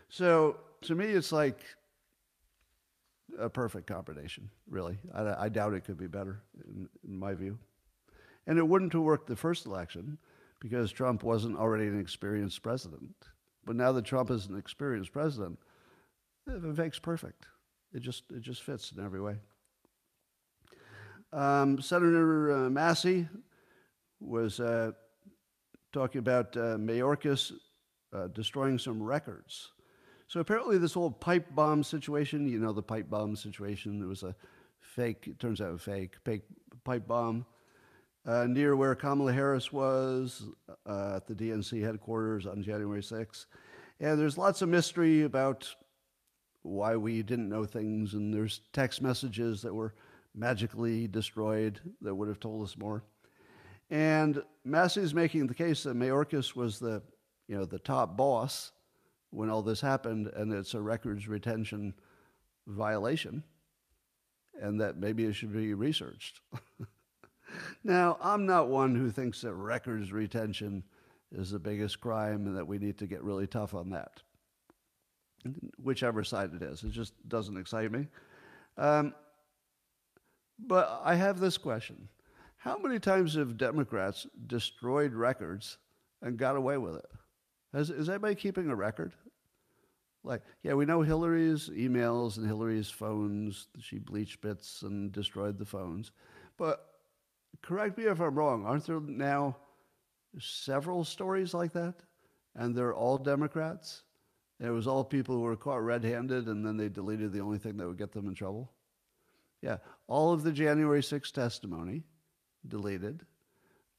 So to me, it's like a perfect combination, really. I, I doubt it could be better, in, in my view. And it wouldn't have worked the first election because Trump wasn't already an experienced president. But now that Trump is an experienced president, Vivek's perfect. It just it just fits in every way. Um, Senator uh, Massie was uh, talking about uh, Mayorkas uh, destroying some records. So apparently, this whole pipe bomb situation, you know, the pipe bomb situation, there was a fake, it turns out a fake, fake pipe bomb uh, near where Kamala Harris was uh, at the DNC headquarters on January 6th. And there's lots of mystery about why we didn't know things, and there's text messages that were magically destroyed that would have told us more. And Massie's making the case that Mayorkas was the, you know, the top boss when all this happened, and it's a records retention violation, and that maybe it should be researched. now, I'm not one who thinks that records retention is the biggest crime and that we need to get really tough on that. Whichever side it is, it just doesn't excite me. Um, but I have this question How many times have Democrats destroyed records and got away with it? Has, is anybody keeping a record? Like, yeah, we know Hillary's emails and Hillary's phones. She bleached bits and destroyed the phones. But correct me if I'm wrong, aren't there now several stories like that? And they're all Democrats? It was all people who were caught red handed and then they deleted the only thing that would get them in trouble? Yeah, all of the January 6th testimony deleted.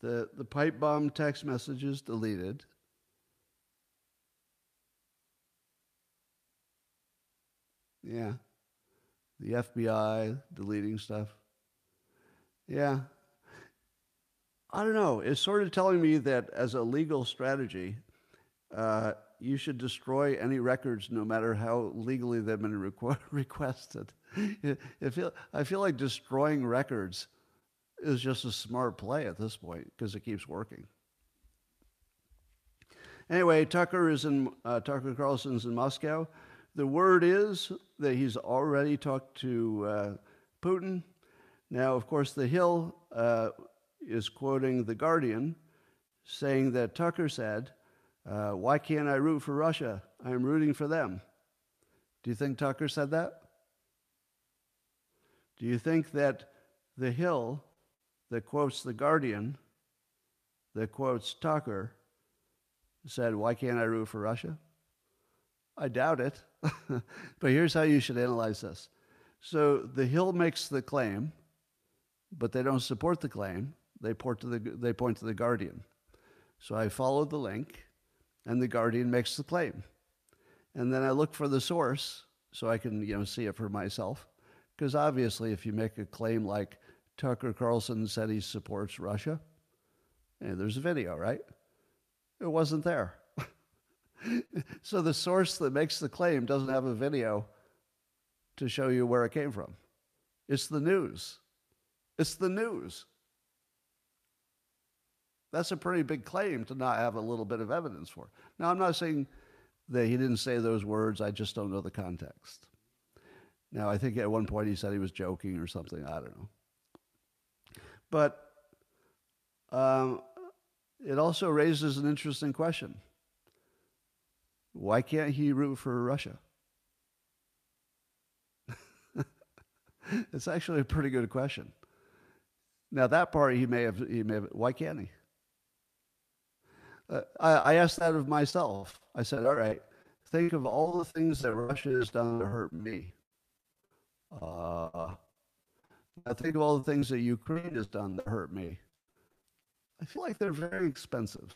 The, the pipe bomb text messages deleted. Yeah. The FBI deleting stuff. Yeah. I don't know. It's sort of telling me that as a legal strategy, uh, you should destroy any records no matter how legally they've been requ- requested. I feel, I feel like destroying records is just a smart play at this point because it keeps working. Anyway, Tucker is in uh, Tucker Carlson's in Moscow. The word is that he's already talked to uh, Putin. Now, of course, The Hill uh, is quoting The Guardian, saying that Tucker said, uh, Why can't I root for Russia? I'm rooting for them. Do you think Tucker said that? Do you think that The Hill, that quotes The Guardian, that quotes Tucker, said, Why can't I root for Russia? I doubt it. but here's how you should analyze this. So the Hill makes the claim, but they don't support the claim. They, point to the, they point to the Guardian. So I follow the link, and the Guardian makes the claim. And then I look for the source so I can you know, see it for myself. Because obviously, if you make a claim like Tucker Carlson said he supports Russia, and there's a video, right? It wasn't there. So the source that makes the claim doesn't have a video to show you where it came from. It's the news. It's the news. That's a pretty big claim to not have a little bit of evidence for. Now, I'm not saying that he didn't say those words, I just don't know the context. Now, I think at one point he said he was joking or something, I don't know. But um, it also raises an interesting question. Why can't he root for Russia? it's actually a pretty good question. Now that part he may have he may have why can't he? Uh, I, I asked that of myself. I said, all right, think of all the things that Russia has done to hurt me. Uh, I think of all the things that Ukraine has done that hurt me. I feel like they're very expensive.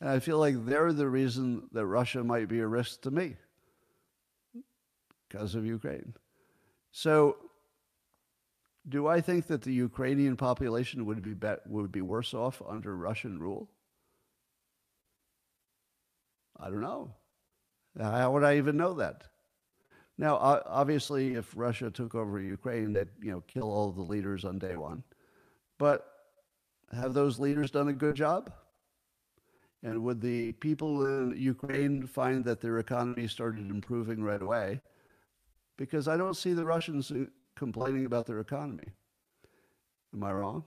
And I feel like they're the reason that Russia might be a risk to me because of Ukraine. So, do I think that the Ukrainian population would be, be would be worse off under Russian rule? I don't know. How would I even know that? Now, obviously, if Russia took over Ukraine, they'd you know kill all the leaders on day one. But have those leaders done a good job? And would the people in Ukraine find that their economy started improving right away? Because I don't see the Russians uh, complaining about their economy. Am I wrong?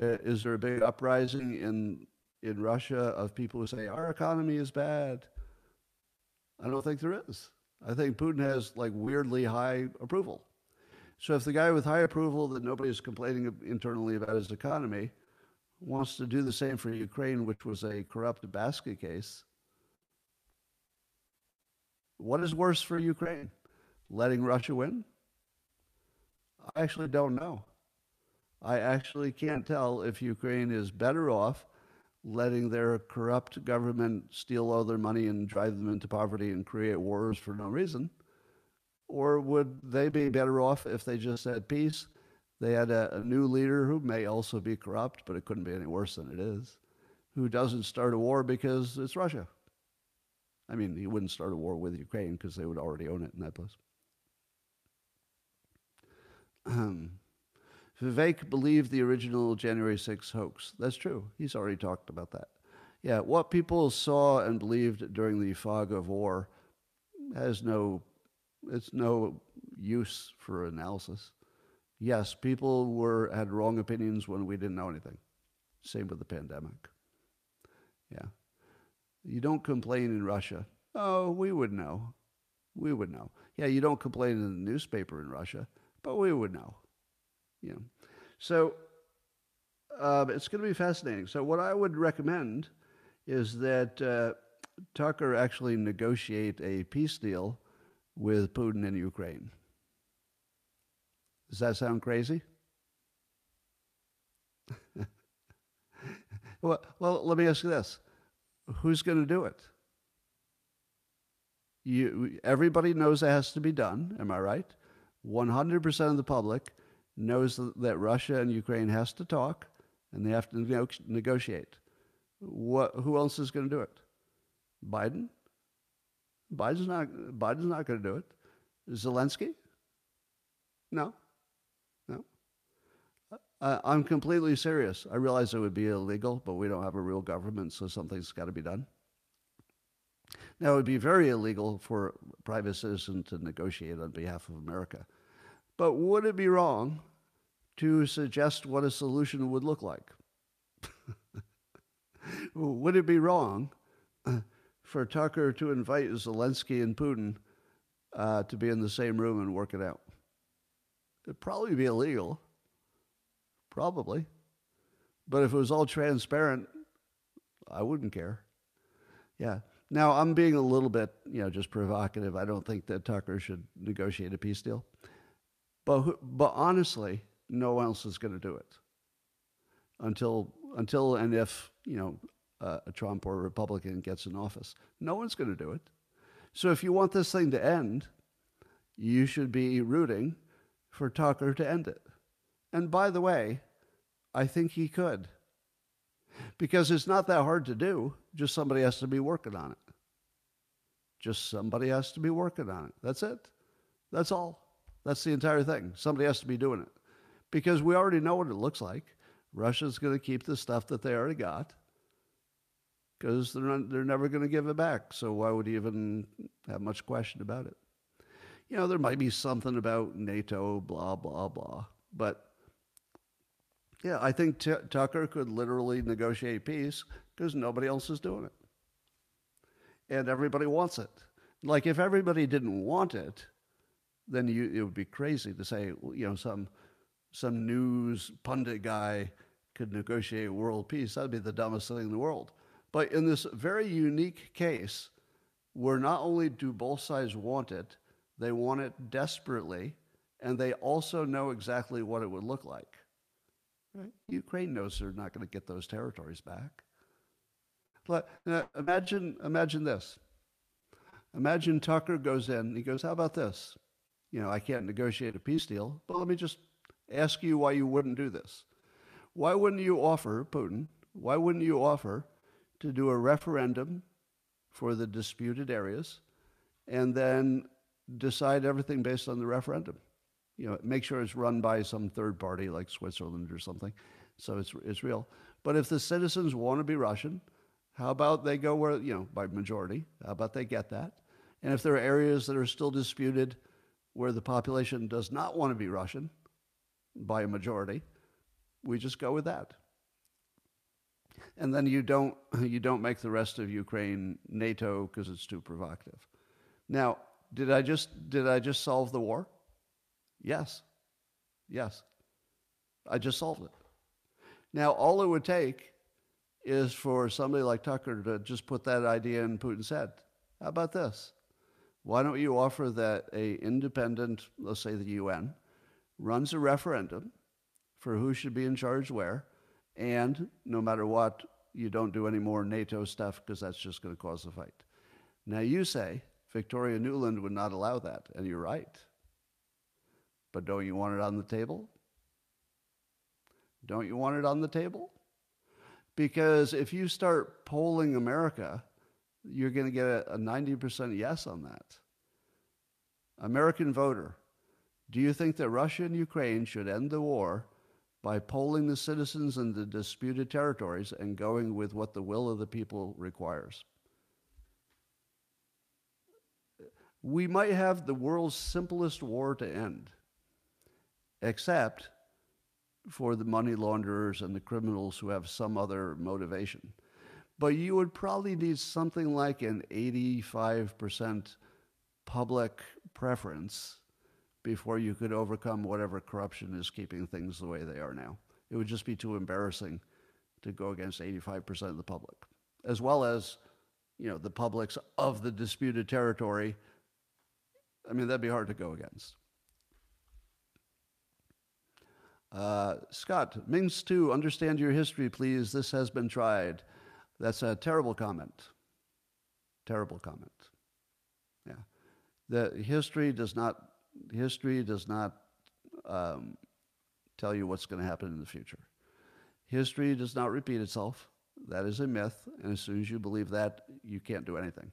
Uh, is there a big uprising in in Russia of people who say our economy is bad? I don't think there is. I think Putin has like weirdly high approval. So if the guy with high approval that nobody is complaining internally about his economy wants to do the same for Ukraine, which was a corrupt basket case, what is worse for Ukraine? Letting Russia win? I actually don't know. I actually can't tell if Ukraine is better off letting their corrupt government steal all their money and drive them into poverty and create wars for no reason? Or would they be better off if they just had peace? They had a, a new leader who may also be corrupt, but it couldn't be any worse than it is, who doesn't start a war because it's Russia. I mean, he wouldn't start a war with Ukraine because they would already own it in that place. Um, Vivek believed the original January 6 hoax. That's true. He's already talked about that. Yeah, what people saw and believed during the fog of war has no, it's no use for analysis. Yes, people were had wrong opinions when we didn't know anything. Same with the pandemic. Yeah. You don't complain in Russia. Oh, we would know. We would know. Yeah, you don't complain in the newspaper in Russia, but we would know. You know. So uh, it's going to be fascinating. So what I would recommend is that uh, Tucker actually negotiate a peace deal with Putin in Ukraine. Does that sound crazy? well, well, let me ask you this: Who's going to do it? You, everybody knows it has to be done. Am I right? One hundred percent of the public knows that Russia and Ukraine has to talk and they have to negotiate. What, who else is going to do it? Biden? Biden's not, Biden's not going to do it. Zelensky? No. Uh, I'm completely serious. I realize it would be illegal, but we don't have a real government, so something's got to be done. Now, it would be very illegal for a private citizen to negotiate on behalf of America. But would it be wrong to suggest what a solution would look like? would it be wrong for Tucker to invite Zelensky and Putin uh, to be in the same room and work it out? It'd probably be illegal. Probably. But if it was all transparent, I wouldn't care. Yeah. Now, I'm being a little bit, you know, just provocative. I don't think that Tucker should negotiate a peace deal. But, but honestly, no one else is going to do it until, until and if, you know, uh, a Trump or a Republican gets in office. No one's going to do it. So if you want this thing to end, you should be rooting for Tucker to end it. And by the way, I think he could. Because it's not that hard to do, just somebody has to be working on it. Just somebody has to be working on it. That's it. That's all. That's the entire thing. Somebody has to be doing it. Because we already know what it looks like. Russia's going to keep the stuff that they already got because they're, they're never going to give it back. So why would you even have much question about it? You know, there might be something about NATO, blah, blah, blah. But yeah, I think T- Tucker could literally negotiate peace because nobody else is doing it. And everybody wants it. Like if everybody didn't want it, then you, it would be crazy to say, you know, some, some news pundit guy could negotiate world peace. That'd be the dumbest thing in the world. But in this very unique case, where not only do both sides want it, they want it desperately, and they also know exactly what it would look like. Right? Ukraine knows they're not going to get those territories back. But uh, imagine, imagine this. Imagine Tucker goes in. He goes, "How about this? You know, I can't negotiate a peace deal, but let me just ask you why you wouldn't do this. Why wouldn't you offer Putin? Why wouldn't you offer to do a referendum for the disputed areas and then decide everything based on the referendum. You know, make sure it's run by some third party like Switzerland or something, so it's, it's real. But if the citizens want to be Russian, how about they go where, you know, by majority? How about they get that? And if there are areas that are still disputed where the population does not want to be Russian by a majority, we just go with that and then you don't you don't make the rest of Ukraine NATO because it's too provocative. Now, did I just did I just solve the war? Yes. Yes. I just solved it. Now, all it would take is for somebody like Tucker to just put that idea in Putin's head. How about this? Why don't you offer that a independent, let's say the UN, runs a referendum for who should be in charge where, and no matter what, you don't do any more NATO stuff because that's just going to cause a fight. Now you say Victoria Nuland would not allow that, and you're right. But don't you want it on the table? Don't you want it on the table? Because if you start polling America, you're going to get a, 90% yes on that. American voter, do you think that Russia and Ukraine should end the war by polling the citizens in the disputed territories and going with what the will of the people requires. We might have the world's simplest war to end, except for the money launderers and the criminals who have some other motivation. But you would probably need something like an 85% public preference before you could overcome whatever corruption is keeping things the way they are now. It would just be too embarrassing to go against 85% of the public, as well as, you know, the publics of the disputed territory. I mean, that'd be hard to go against. Uh, Scott, Mings 2, understand your history, please. This has been tried. That's a terrible comment. Terrible comment. Yeah. The history does not history does not um, tell you what's going to happen in the future. History does not repeat itself. That is a myth. And as soon as you believe that, you can't do anything.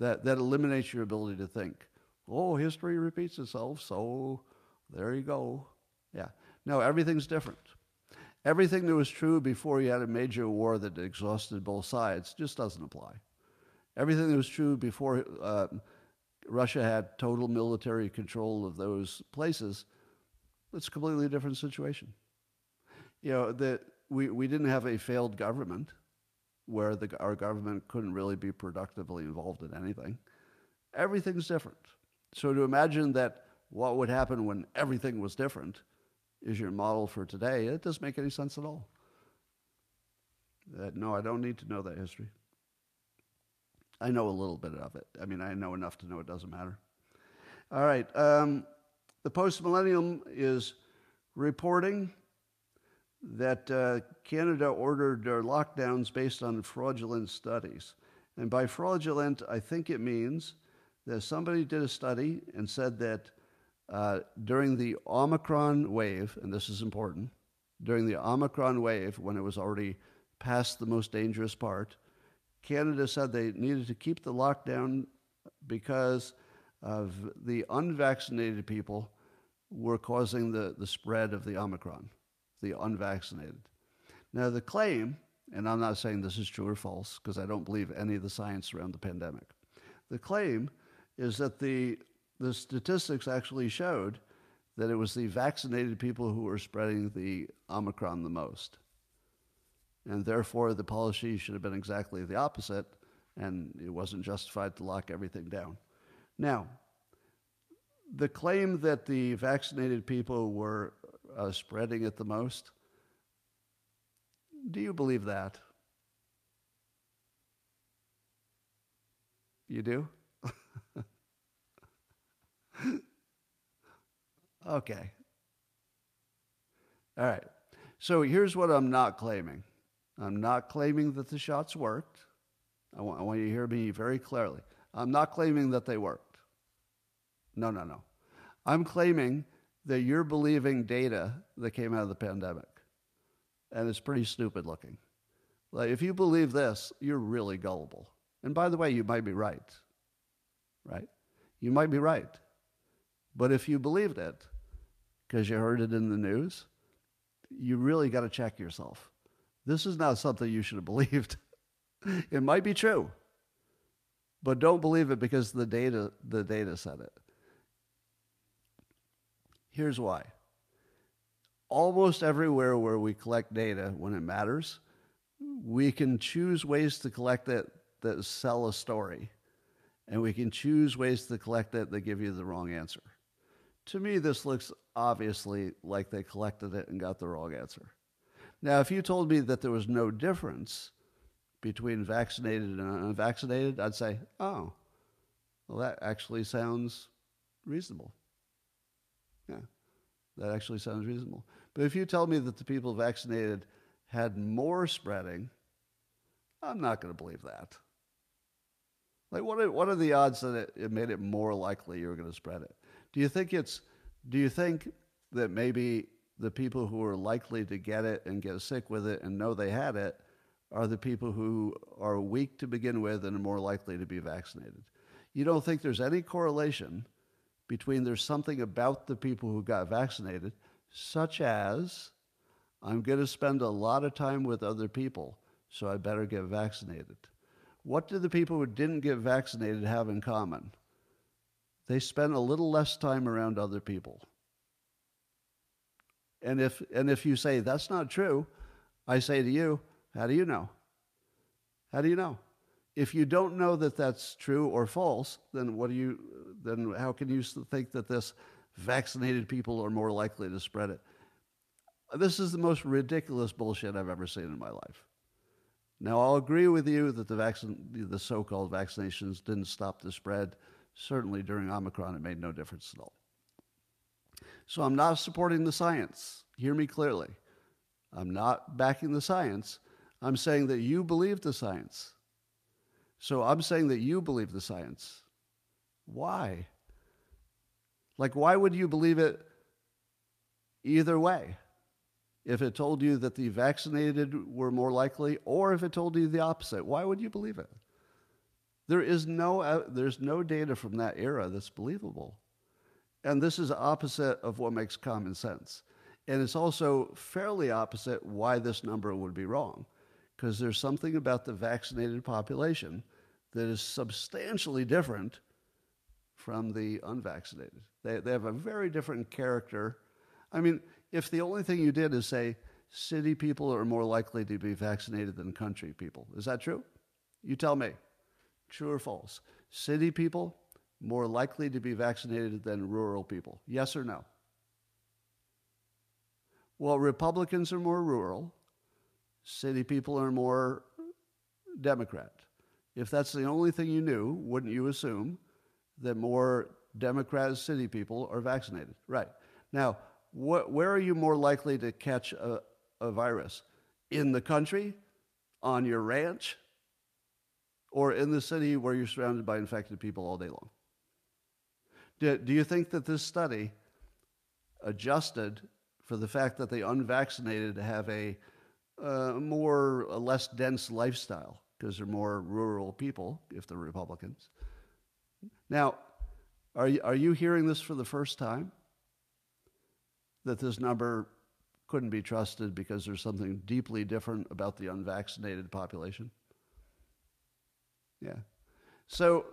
That, that eliminates your ability to think, oh, history repeats itself, so there you go. Yeah. No, everything's different. Everything that was true before you had a major war that exhausted both sides just doesn't apply. Everything that was true before uh, Russia had total military control of those places, it's a completely different situation. You know, that we, we didn't have a failed government where the, our government couldn't really be productively involved in anything. Everything's different. So to imagine that what would happen when everything was different is your model for today, it doesn't make any sense at all. That, no, I don't need to know that history. I know a little bit of it. I mean, I know enough to know it doesn't matter. All right. Um, the Post Millennial is reporting that uh, Canada ordered their lockdowns based on fraudulent studies. And by fraudulent, I think it means that somebody did a study and said that uh, during the Omicron wave, and this is important, during the Omicron wave, when it was already past the most dangerous part, Canada said they needed to keep the lockdown because of the unvaccinated people were causing the, the spread of the Omicron, the unvaccinated. Now, the claim, and I'm not saying this is true or false because I don't believe any of the science around the pandemic. The claim is that the, the statistics actually showed that it was the vaccinated people who were spreading the Omicron the most. And therefore, the policy should have been exactly the opposite, and it wasn't justified to lock everything down. Now, the claim that the vaccinated people were uh, spreading it the most, do you believe that? You do? okay. All right. So here's what I'm not claiming I'm not claiming that the shots worked. I want, I want you to hear me very clearly. I'm not claiming that they worked. No, no, no. I'm claiming that you're believing data that came out of the pandemic. And it's pretty stupid looking. Like, if you believe this, you're really gullible. And by the way, you might be right. Right? You might be right. But if you believed it, because you heard it in the news, you really got to check yourself. This is not something you should have believed. it might be true, but don't believe it because the data the data said it. Here's why. Almost everywhere where we collect data when it matters, we can choose ways to collect it that sell a story, and we can choose ways to collect it that give you the wrong answer. To me, this looks obviously like they collected it and got the wrong answer. Now, if you told me that there was no difference between vaccinated and unvaccinated, I'd say, oh, well, that actually sounds reasonable. Yeah, that actually sounds reasonable. But if you tell me that the people vaccinated had more spreading, I'm not going to believe that. Like, what are, what are the odds that it, it made it more likely you were going to spread it? Do you think it's, do you think that maybe the people who are likely to get it and get sick with it and know they had it are the people who are weak to begin with and are more likely to be vaccinated. You don't think there's any correlation between there's something about the people who got vaccinated, such as I'm going to spend a lot of time with other people, so I better get vaccinated. What do the people who didn't get vaccinated have in common? They spent a little less time around other people. And if, and if you say that's not true, I say to you, how do you know? How do you know? If you don't know that that's true or false, then what do you? Then how can you think that this vaccinated people are more likely to spread it? This is the most ridiculous bullshit I've ever seen in my life. Now, I'll agree with you that the, vaccine, the so-called vaccinations didn't stop the spread. Certainly during Omicron, it made no difference at all. So I'm not supporting the science. Hear me clearly. I'm not backing the science. I'm saying that you believe the science. So I'm saying that you believe the science. Why? Like, why would you believe it either way? If it told you that the vaccinated were more likely, or if it told you the opposite, why would you believe it? There is no, uh, there's no data from that era that's believable. And this is opposite of what makes common sense. And it's also fairly opposite why this number would be wrong, because there's something about the vaccinated population that is substantially different from the unvaccinated. They, they have a very different character. I mean, if the only thing you did is say city people are more likely to be vaccinated than country people, is that true? You tell me. True or false? City people more likely to be vaccinated than rural people? Yes or no? Well, Republicans are more rural, city people are more Democrat. If that's the only thing you knew, wouldn't you assume that more Democrat city people are vaccinated? Right. Now, wh- where are you more likely to catch a, a virus? In the country? On your ranch? Or in the city where you're surrounded by infected people all day long? Do, do you think that this study adjusted for the fact that the unvaccinated have a uh, more a less dense lifestyle because they're more rural people if they're Republicans. Now, are you, are you hearing this for the first time? That this number couldn't be trusted because there's something deeply different about the unvaccinated population. Yeah. So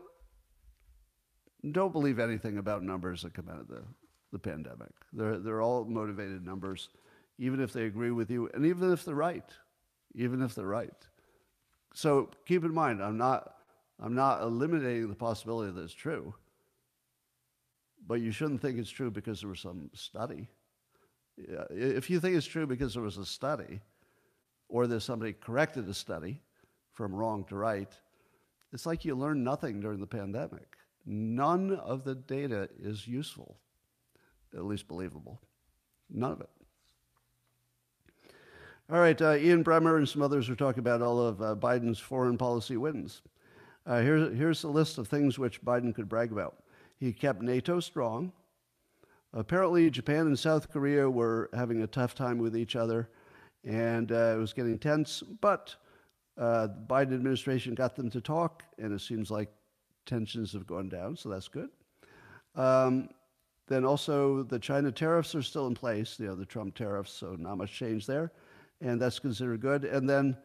don't believe anything about numbers that come out of the, the pandemic. They're, they're all motivated numbers, even if they agree with you, and even if they're right. Even if they're right. So keep in mind, I'm not, I'm not eliminating the possibility that it's true, but you shouldn't think it's true because there was some study. If you think it's true because there was a study, or there's somebody corrected a study from wrong to right, it's like you learned nothing during the pandemic. None of the data is useful, at least believable. None of it. All right, uh, Ian Bremmer and some others are talking about all of uh, Biden's foreign policy wins. Uh, here's, here's a list of things which Biden could brag about. He kept NATO strong. Apparently, Japan and South Korea were having a tough time with each other, and uh, it was getting tense. But uh, the Biden administration got them to talk, and it seems like tensions have gone down, so that's good. Um, then also, the China tariffs are still in place, you know, the Trump tariffs, so not much change there, and that's considered good. And then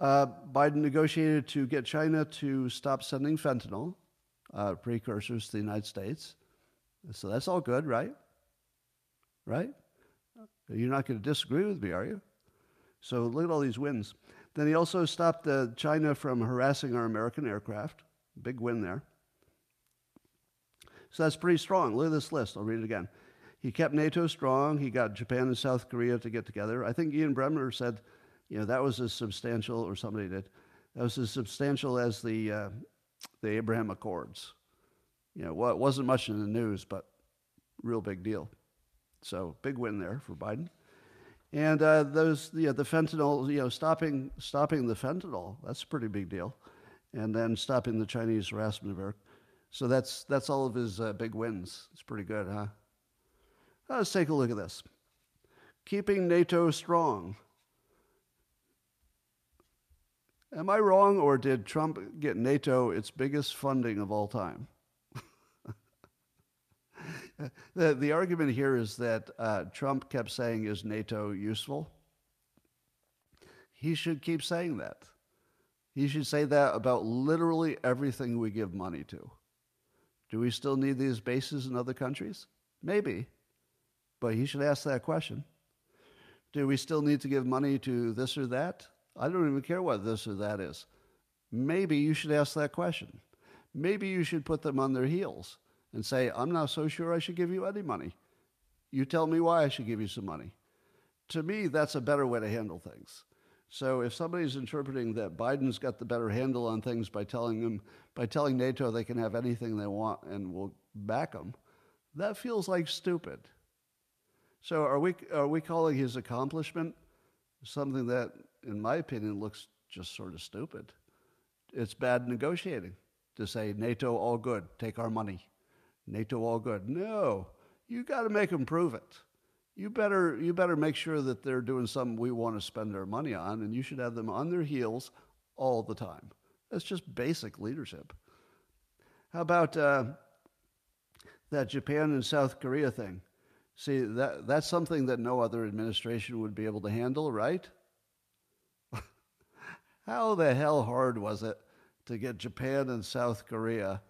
uh, Biden negotiated to get China to stop sending fentanyl uh, precursors to the United States. So that's all good, right? Right? You're not going to disagree with me, are you? So look at all these wins. Then he also stopped uh, China from harassing our American aircraft. Big win there. So that's pretty strong. Look at this list. I'll read it again. He kept NATO strong. He got Japan and South Korea to get together. I think Ian Bremmer said, you know, that was as substantial, or somebody did, that was as substantial as the, uh, the Abraham Accords. You know, well, it wasn't much in the news, but real big deal. So big win there for Biden. And uh, those, yeah, the fentanyl, you know, stopping, stopping the fentanyl, that's a pretty big deal. And then stopping the Chinese Eric. So that's, that's all of his uh, big wins. It's pretty good, huh? Let's take a look at this. Keeping NATO strong. Am I wrong, or did Trump get NATO its biggest funding of all time? the, the argument here is that uh, Trump kept saying, Is NATO useful? He should keep saying that. He should say that about literally everything we give money to. Do we still need these bases in other countries? Maybe. But he should ask that question. Do we still need to give money to this or that? I don't even care what this or that is. Maybe you should ask that question. Maybe you should put them on their heels and say, I'm not so sure I should give you any money. You tell me why I should give you some money. To me, that's a better way to handle things. So if somebody's interpreting that Biden's got the better handle on things by telling them, by telling NATO they can have anything they want and we'll back them, that feels like stupid. So are we, are we calling his accomplishment something that, in my opinion, looks just sort of stupid? It's bad negotiating to say NATO all good, take our money. NATO all good. No, you got to make them prove it. You better, you better make sure that they're doing something we want to spend our money on, and you should have them on their heels all the time. That's just basic leadership. How about uh, that Japan and South Korea thing? See, that, that's something that no other administration would be able to handle, right? How the hell hard was it to get Japan and South Korea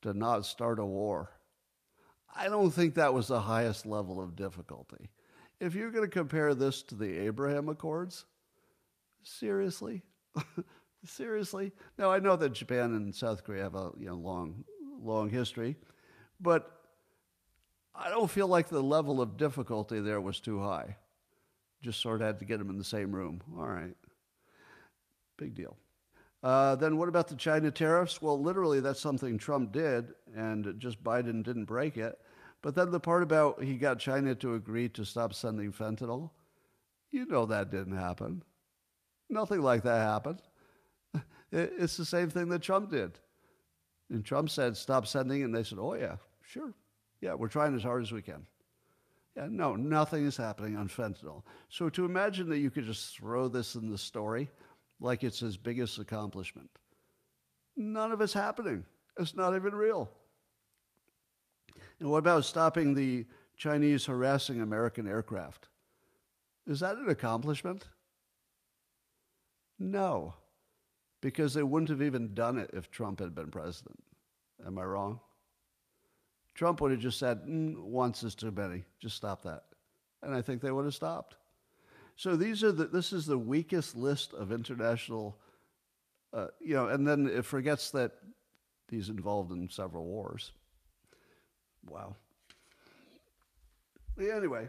to not start a war? I don't think that was the highest level of difficulty. If you're going to compare this to the Abraham Accords, seriously? seriously? Now, I know that Japan and South Korea have a you know, long, long history, but I don't feel like the level of difficulty there was too high. Just sort of had to get them in the same room. All right. Big deal. Uh, then what about the China tariffs? Well, literally, that's something Trump did, and just Biden didn't break it. But then the part about he got China to agree to stop sending fentanyl, you know that didn't happen. Nothing like that happened. It's the same thing that Trump did. And Trump said, stop sending, and they said, oh, yeah, sure. Yeah, we're trying as hard as we can. Yeah, no, nothing is happening on fentanyl. So to imagine that you could just throw this in the story like it's his biggest accomplishment, none of it's happening. It's not even real. And what about stopping the Chinese harassing American aircraft? Is that an accomplishment? No, because they wouldn't have even done it if Trump had been president. Am I wrong? Trump would have just said, mm, once is too many, just stop that. And I think they would have stopped. So these are the, this is the weakest list of international, uh, you know, and then it forgets that he's involved in several wars. Wow. Anyway,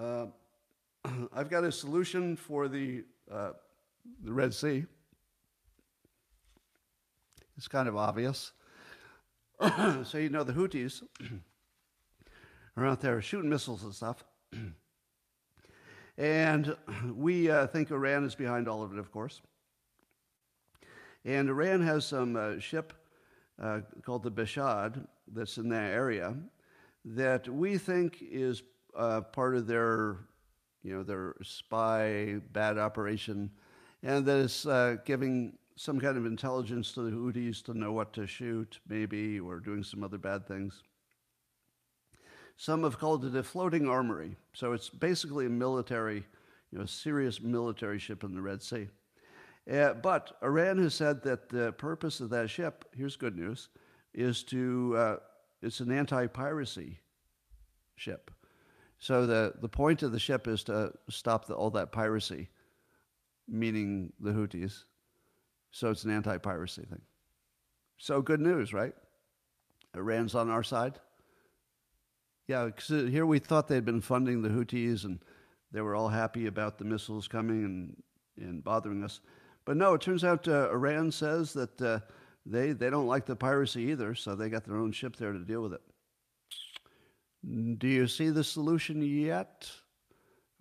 uh, I've got a solution for the uh, the Red Sea. It's kind of obvious. so you know the Houthis are out there shooting missiles and stuff. And we uh, think Iran is behind all of it, of course. And Iran has some uh, ship uh, called the Behshad that's in that area that we think is uh, part of their, you know, their spy bad operation, and that is uh, giving some kind of intelligence to the Houthis to know what to shoot, maybe, or doing some other bad things. Some have called it a floating armory. So it's basically a military, you know, serious military ship in the Red Sea. Uh, but Iran has said that the purpose of that ship, here's good news, is to, uh, it's an anti piracy ship. So the, the point of the ship is to stop the, all that piracy, meaning the Houthis. So it's an anti piracy thing. So good news, right? Iran's on our side. Yeah, because here we thought they'd been funding the Houthis and they were all happy about the missiles coming and, and bothering us. But no, it turns out uh, Iran says that uh, they, they don't like the piracy either, so they got their own ship there to deal with it. Do you see the solution yet?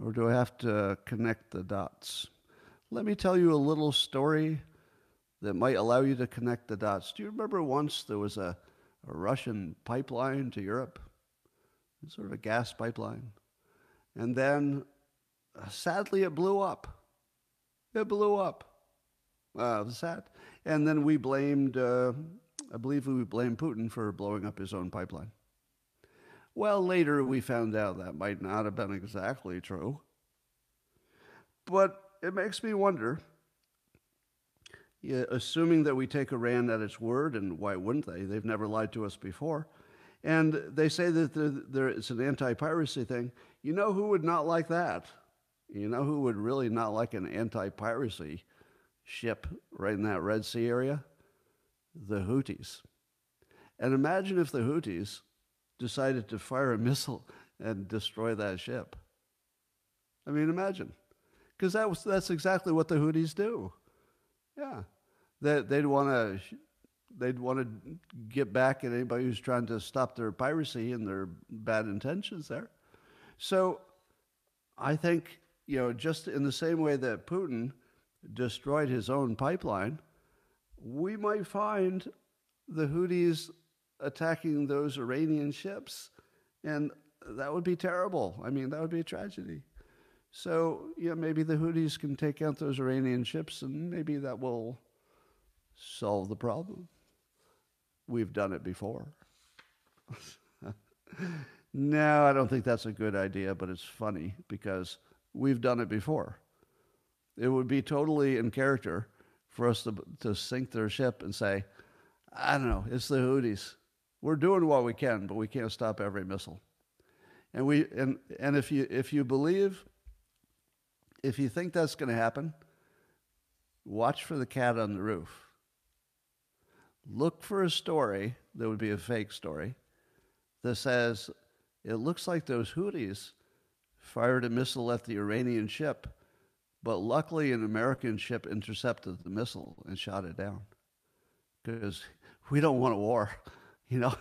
Or do I have to connect the dots? Let me tell you a little story that might allow you to connect the dots. Do you remember once there was a, a Russian pipeline to Europe? Sort of a gas pipeline. And then, uh, sadly, it blew up. It blew up. Uh, sad. And then we blamed, uh, I believe we blamed Putin for blowing up his own pipeline. Well, later we found out that might not have been exactly true. But it makes me wonder assuming that we take Iran at its word, and why wouldn't they? They've never lied to us before. And they say that there, there, it's an anti piracy thing. You know who would not like that? You know who would really not like an anti piracy ship right in that Red Sea area? The Houthis. And imagine if the Houthis decided to fire a missile and destroy that ship. I mean, imagine. Because that was, that's exactly what the Houthis do. Yeah, they, they'd want to they'd want to get back at anybody who's trying to stop their piracy and their bad intentions there. So I think you know just in the same way that Putin destroyed his own pipeline, we might find the Houthis attacking those Iranian ships, and that would be terrible. I mean, that would be a tragedy. So, yeah, maybe the Houthis can take out those Iranian ships and maybe that will solve the problem. We've done it before. no, I don't think that's a good idea, but it's funny because we've done it before. It would be totally in character for us to, to sink their ship and say, I don't know, it's the Houthis. We're doing what we can, but we can't stop every missile. And we and, and if you if you believe if you think that's going to happen, watch for the cat on the roof. Look for a story that would be a fake story that says it looks like those Houthis fired a missile at the Iranian ship, but luckily an American ship intercepted the missile and shot it down. Because we don't want a war, you know.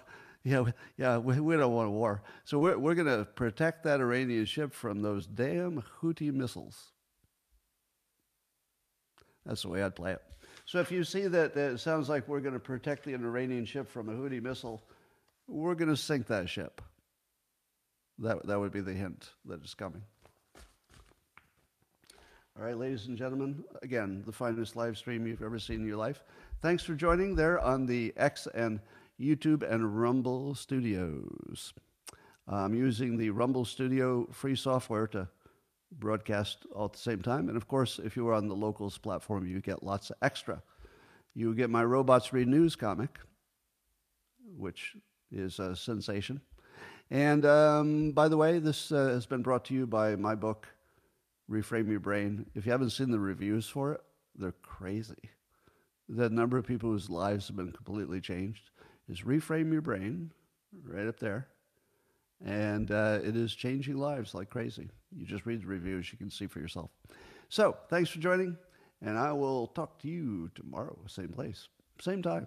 Yeah, yeah, we, we don't want a war. So we're, we're going to protect that Iranian ship from those damn Houthi missiles. That's the way I'd play it. So if you see that it sounds like we're going to protect the Iranian ship from a Houthi missile, we're going to sink that ship. That, that would be the hint that is coming. All right, ladies and gentlemen, again, the finest live stream you've ever seen in your life. Thanks for joining there on the X and YouTube and Rumble studios. I'm using the Rumble Studio free software to broadcast all at the same time. And of course, if you are on the locals platform, you get lots of extra. You get my Robots Read News comic, which is a sensation. And um, by the way, this uh, has been brought to you by my book, Reframe Your Brain. If you haven't seen the reviews for it, they're crazy. The number of people whose lives have been completely changed is Reframe Your Brain, right up there. And uh, it is changing lives like crazy. You just read the reviews, you can see for yourself. So, thanks for joining, and I will talk to you tomorrow, same place, same time.